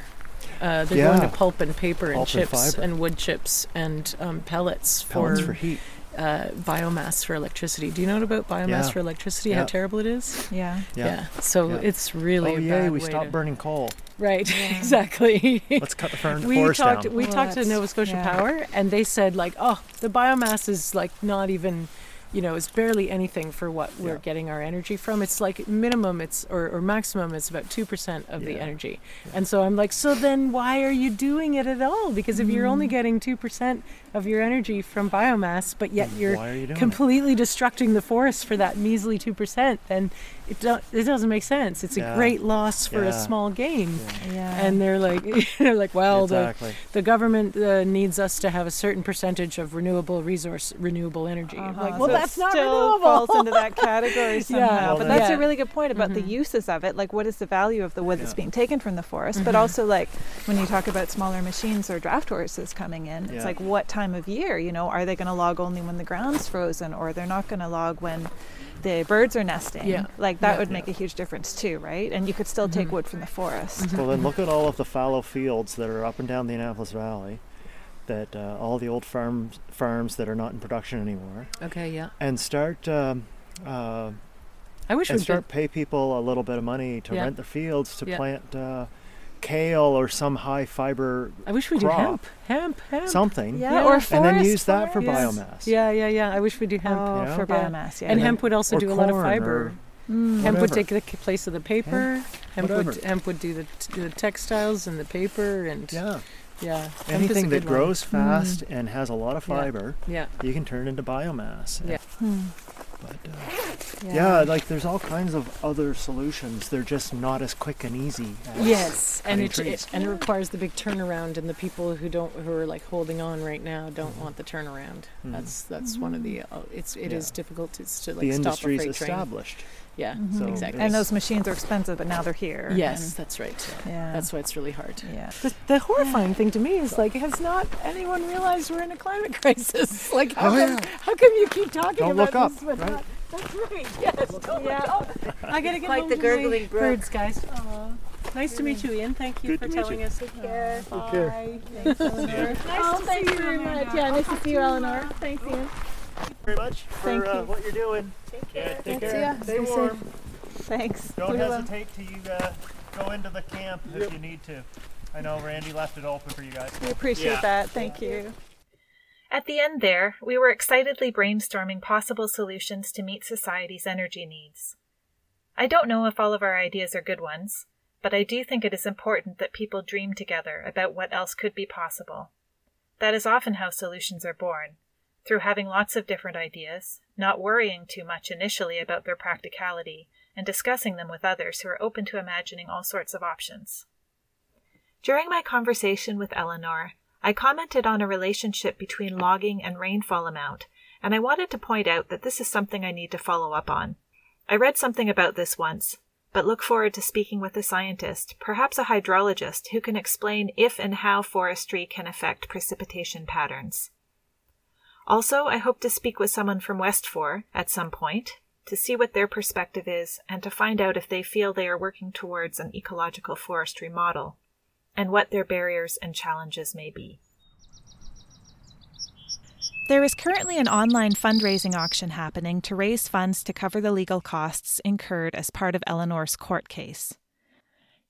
Speaker 2: Uh, they're going to pulp and paper and
Speaker 5: Pulp and
Speaker 2: chips
Speaker 5: fiber.
Speaker 2: and wood chips and um, pellets,
Speaker 5: Pellets
Speaker 2: for,
Speaker 5: for heat.
Speaker 2: uh, biomass for electricity. Do you know about biomass
Speaker 5: Yeah.
Speaker 2: for electricity? How terrible it is.
Speaker 1: Yeah.
Speaker 5: Yeah.
Speaker 2: So
Speaker 5: Yeah.
Speaker 2: it's really
Speaker 5: oh
Speaker 2: a
Speaker 5: yay,
Speaker 2: bad
Speaker 5: we
Speaker 2: way
Speaker 5: stopped
Speaker 2: to-
Speaker 5: burning coal.
Speaker 2: Right. exactly.
Speaker 5: Let's cut the fern-
Speaker 2: we
Speaker 5: forest
Speaker 2: talked
Speaker 5: down.
Speaker 2: we
Speaker 1: Well,
Speaker 2: talked to Nova Scotia
Speaker 1: yeah.
Speaker 2: Power and they said like oh the biomass is like not even you know it's barely anything for what we're
Speaker 5: Yeah.
Speaker 2: getting our energy from it's like minimum it's or, or maximum it's about 2% of the
Speaker 5: Yeah.
Speaker 2: energy and so I'm like so then why are you doing it at all because if you're
Speaker 5: Mm.
Speaker 2: only getting 2% of your energy from biomass but yet you're
Speaker 5: you doing it?
Speaker 2: completely destructing the forest for that measly 2% then it, don't, it doesn't make sense. It's
Speaker 5: Yeah.
Speaker 2: a great loss for
Speaker 5: Yeah.
Speaker 2: a small game.
Speaker 1: Yeah.
Speaker 2: And they're like, they're like, well,
Speaker 5: exactly.
Speaker 2: the the government uh, needs us to have a certain percentage of renewable resource, renewable energy.
Speaker 1: Uh-huh.
Speaker 2: Like, well,
Speaker 1: So it
Speaker 2: that's not
Speaker 1: still
Speaker 2: renewable.
Speaker 1: falls into that category somehow.
Speaker 2: Well,
Speaker 1: but that's
Speaker 2: Yeah.
Speaker 1: a really good point about the
Speaker 2: Mhm.
Speaker 1: uses of it. Like, what is the value of the wood that's being taken from the forest? But
Speaker 2: Mhm.
Speaker 1: also, like, when you talk about smaller machines or draft horses coming in, it's like, what time of year? You know, are they going to log only when the ground's frozen, or they're not going to log when the birds are nesting?
Speaker 2: Yeah.
Speaker 1: Like that
Speaker 2: Yeah.
Speaker 1: would make a huge difference too, right? And you could still take
Speaker 2: Mhm.
Speaker 1: wood from the forest.
Speaker 5: Well, then look at all of the fallow fields that are up and down the Annapolis Valley, that uh, all the old farms farms that are not in production anymore,
Speaker 2: Okay, yeah.
Speaker 5: and start um, uh,
Speaker 2: I wish
Speaker 5: and
Speaker 2: we
Speaker 5: start
Speaker 2: could.
Speaker 5: pay people a little bit of money to
Speaker 2: Yeah.
Speaker 5: rent the fields to
Speaker 2: Yeah.
Speaker 5: plant uh, kale or some high fiber
Speaker 2: I wish we do hemp, hemp, hemp.
Speaker 5: something,
Speaker 1: Yeah,
Speaker 2: Yeah.
Speaker 1: or
Speaker 2: And
Speaker 1: forest
Speaker 5: and then use that for
Speaker 1: fires.
Speaker 2: Yes.
Speaker 5: biomass.
Speaker 2: Yeah, yeah, yeah. I wish we do hemp.
Speaker 1: Oh,
Speaker 5: Yeah.
Speaker 1: for
Speaker 2: Yeah.
Speaker 1: biomass, yeah.
Speaker 2: and
Speaker 5: then-
Speaker 2: hemp would also do a lot of fiber.
Speaker 1: Mm.
Speaker 2: Hemp would take the place of the paper. Hemp would hemp would do the, the textiles and the paper and
Speaker 5: Yeah,
Speaker 2: yeah. hemp is a
Speaker 5: anything that
Speaker 2: good one.
Speaker 5: grows fast and has a lot of fiber,
Speaker 2: Yeah,
Speaker 5: you can turn into biomass.
Speaker 2: Yeah.
Speaker 1: Hmm.
Speaker 5: But uh, yeah. like there's all kinds of other solutions. They're just not as quick and easy. As
Speaker 2: Yes, and it, it and it requires the big turnaround, and the people who don't who are like holding on right now don't
Speaker 5: Mhm.
Speaker 2: want the turnaround.
Speaker 5: Mhm.
Speaker 2: That's that's one of the uh, it's it is
Speaker 5: Yeah.
Speaker 2: difficult to, to like
Speaker 5: the
Speaker 2: stop a
Speaker 5: industry's
Speaker 2: freight train.
Speaker 5: Established.
Speaker 2: Yeah,
Speaker 1: Mhm.
Speaker 5: So
Speaker 2: exactly.
Speaker 1: And those machines are expensive, but now they're here.
Speaker 2: yes,
Speaker 1: and-
Speaker 2: that's right.
Speaker 1: yeah.
Speaker 2: That's why it's really hard.
Speaker 1: yeah.
Speaker 2: The, the horrifying thing to me is like, has not anyone realized we're in a climate crisis? Like, how,
Speaker 5: Oh,
Speaker 2: come,
Speaker 5: yeah.
Speaker 2: how come you keep talking
Speaker 5: Don't
Speaker 2: about
Speaker 5: look up,
Speaker 2: this? But
Speaker 5: right?
Speaker 2: not, that's right. Yes. Don't
Speaker 1: Yeah.
Speaker 2: look up. I gotta get
Speaker 7: Like the
Speaker 2: to
Speaker 7: gurgling brook.
Speaker 2: birds, guys. Aw. Nice to meet you, Ian. Thank you
Speaker 5: Good
Speaker 2: for
Speaker 5: to meet
Speaker 2: telling
Speaker 5: you.
Speaker 2: us. Take care.
Speaker 3: Take care.
Speaker 2: Bye. Thanks, Eleanor. nice
Speaker 1: Oh,
Speaker 2: to
Speaker 1: thanks
Speaker 2: see you,
Speaker 1: very much. Yeah, nice to see you, Eleanor. Thanks, Ian.
Speaker 5: Thank you very much for
Speaker 1: Thank
Speaker 5: uh,
Speaker 1: you.
Speaker 5: what you're doing. Take care. take
Speaker 1: Thanks,
Speaker 5: care.
Speaker 1: yeah.
Speaker 5: Stay
Speaker 1: Stay
Speaker 5: warm.
Speaker 1: Thanks.
Speaker 5: Don't
Speaker 1: We will.
Speaker 5: hesitate to uh, go into the camp if you need to. I know Randy left it open for you guys.
Speaker 1: We appreciate
Speaker 6: Yeah.
Speaker 1: that. Thank you. At the end there, we were excitedly brainstorming possible solutions to meet society's energy needs. I don't know if all of our ideas are good ones, but I do think it is important that people dream together about what else could be possible. That is often how solutions are born, through having lots of different ideas, not worrying too much initially about their practicality, and discussing them with others who are open to imagining all sorts of options. During my conversation with Eleanor, I commented on a relationship between logging and rainfall amount, and I wanted to point out that this is something I need to follow up on. I read something about this once, but look forward to speaking with a scientist, perhaps a hydrologist, who can explain if and how forestry can affect precipitation patterns. Also, I hope to speak with someone from WestFor at some point to see what their perspective is and to find out if they feel they are working towards an ecological forestry model and what their barriers and challenges may be. There is currently an online fundraising auction happening to raise funds to cover the legal costs incurred as part of Eleanor's court case.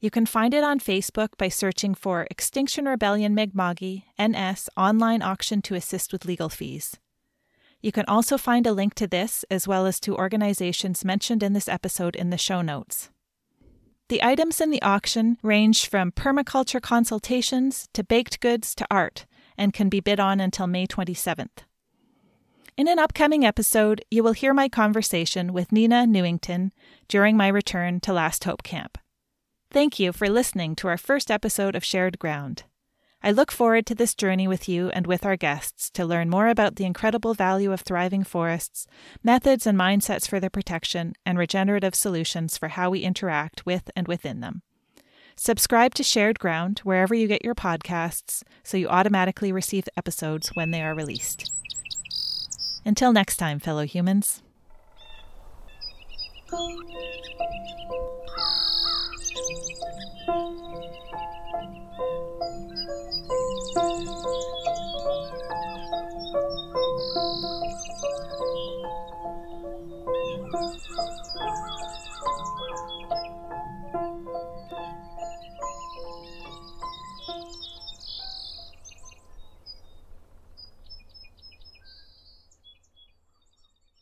Speaker 1: You can find it on Facebook by searching for Extinction Rebellion Mi'kma'ki NS online auction to assist with legal fees. You can also find a link to this as well as to organizations mentioned in this episode in the show notes. The items in the auction range from permaculture consultations to baked goods to art and can be bid on until May 27th. In an upcoming episode, you will hear my conversation with Nina Newington during my return to Last Hope Camp. Thank you for listening to our first episode of Shared Ground. I look forward to this journey with you and with our guests to learn more about the incredible value of thriving forests, methods and mindsets for their protection, and regenerative solutions for how we interact with and within them. Subscribe to Shared Ground wherever you get your podcasts so you automatically receive episodes when they are released. Until next time, fellow humans. Thank you.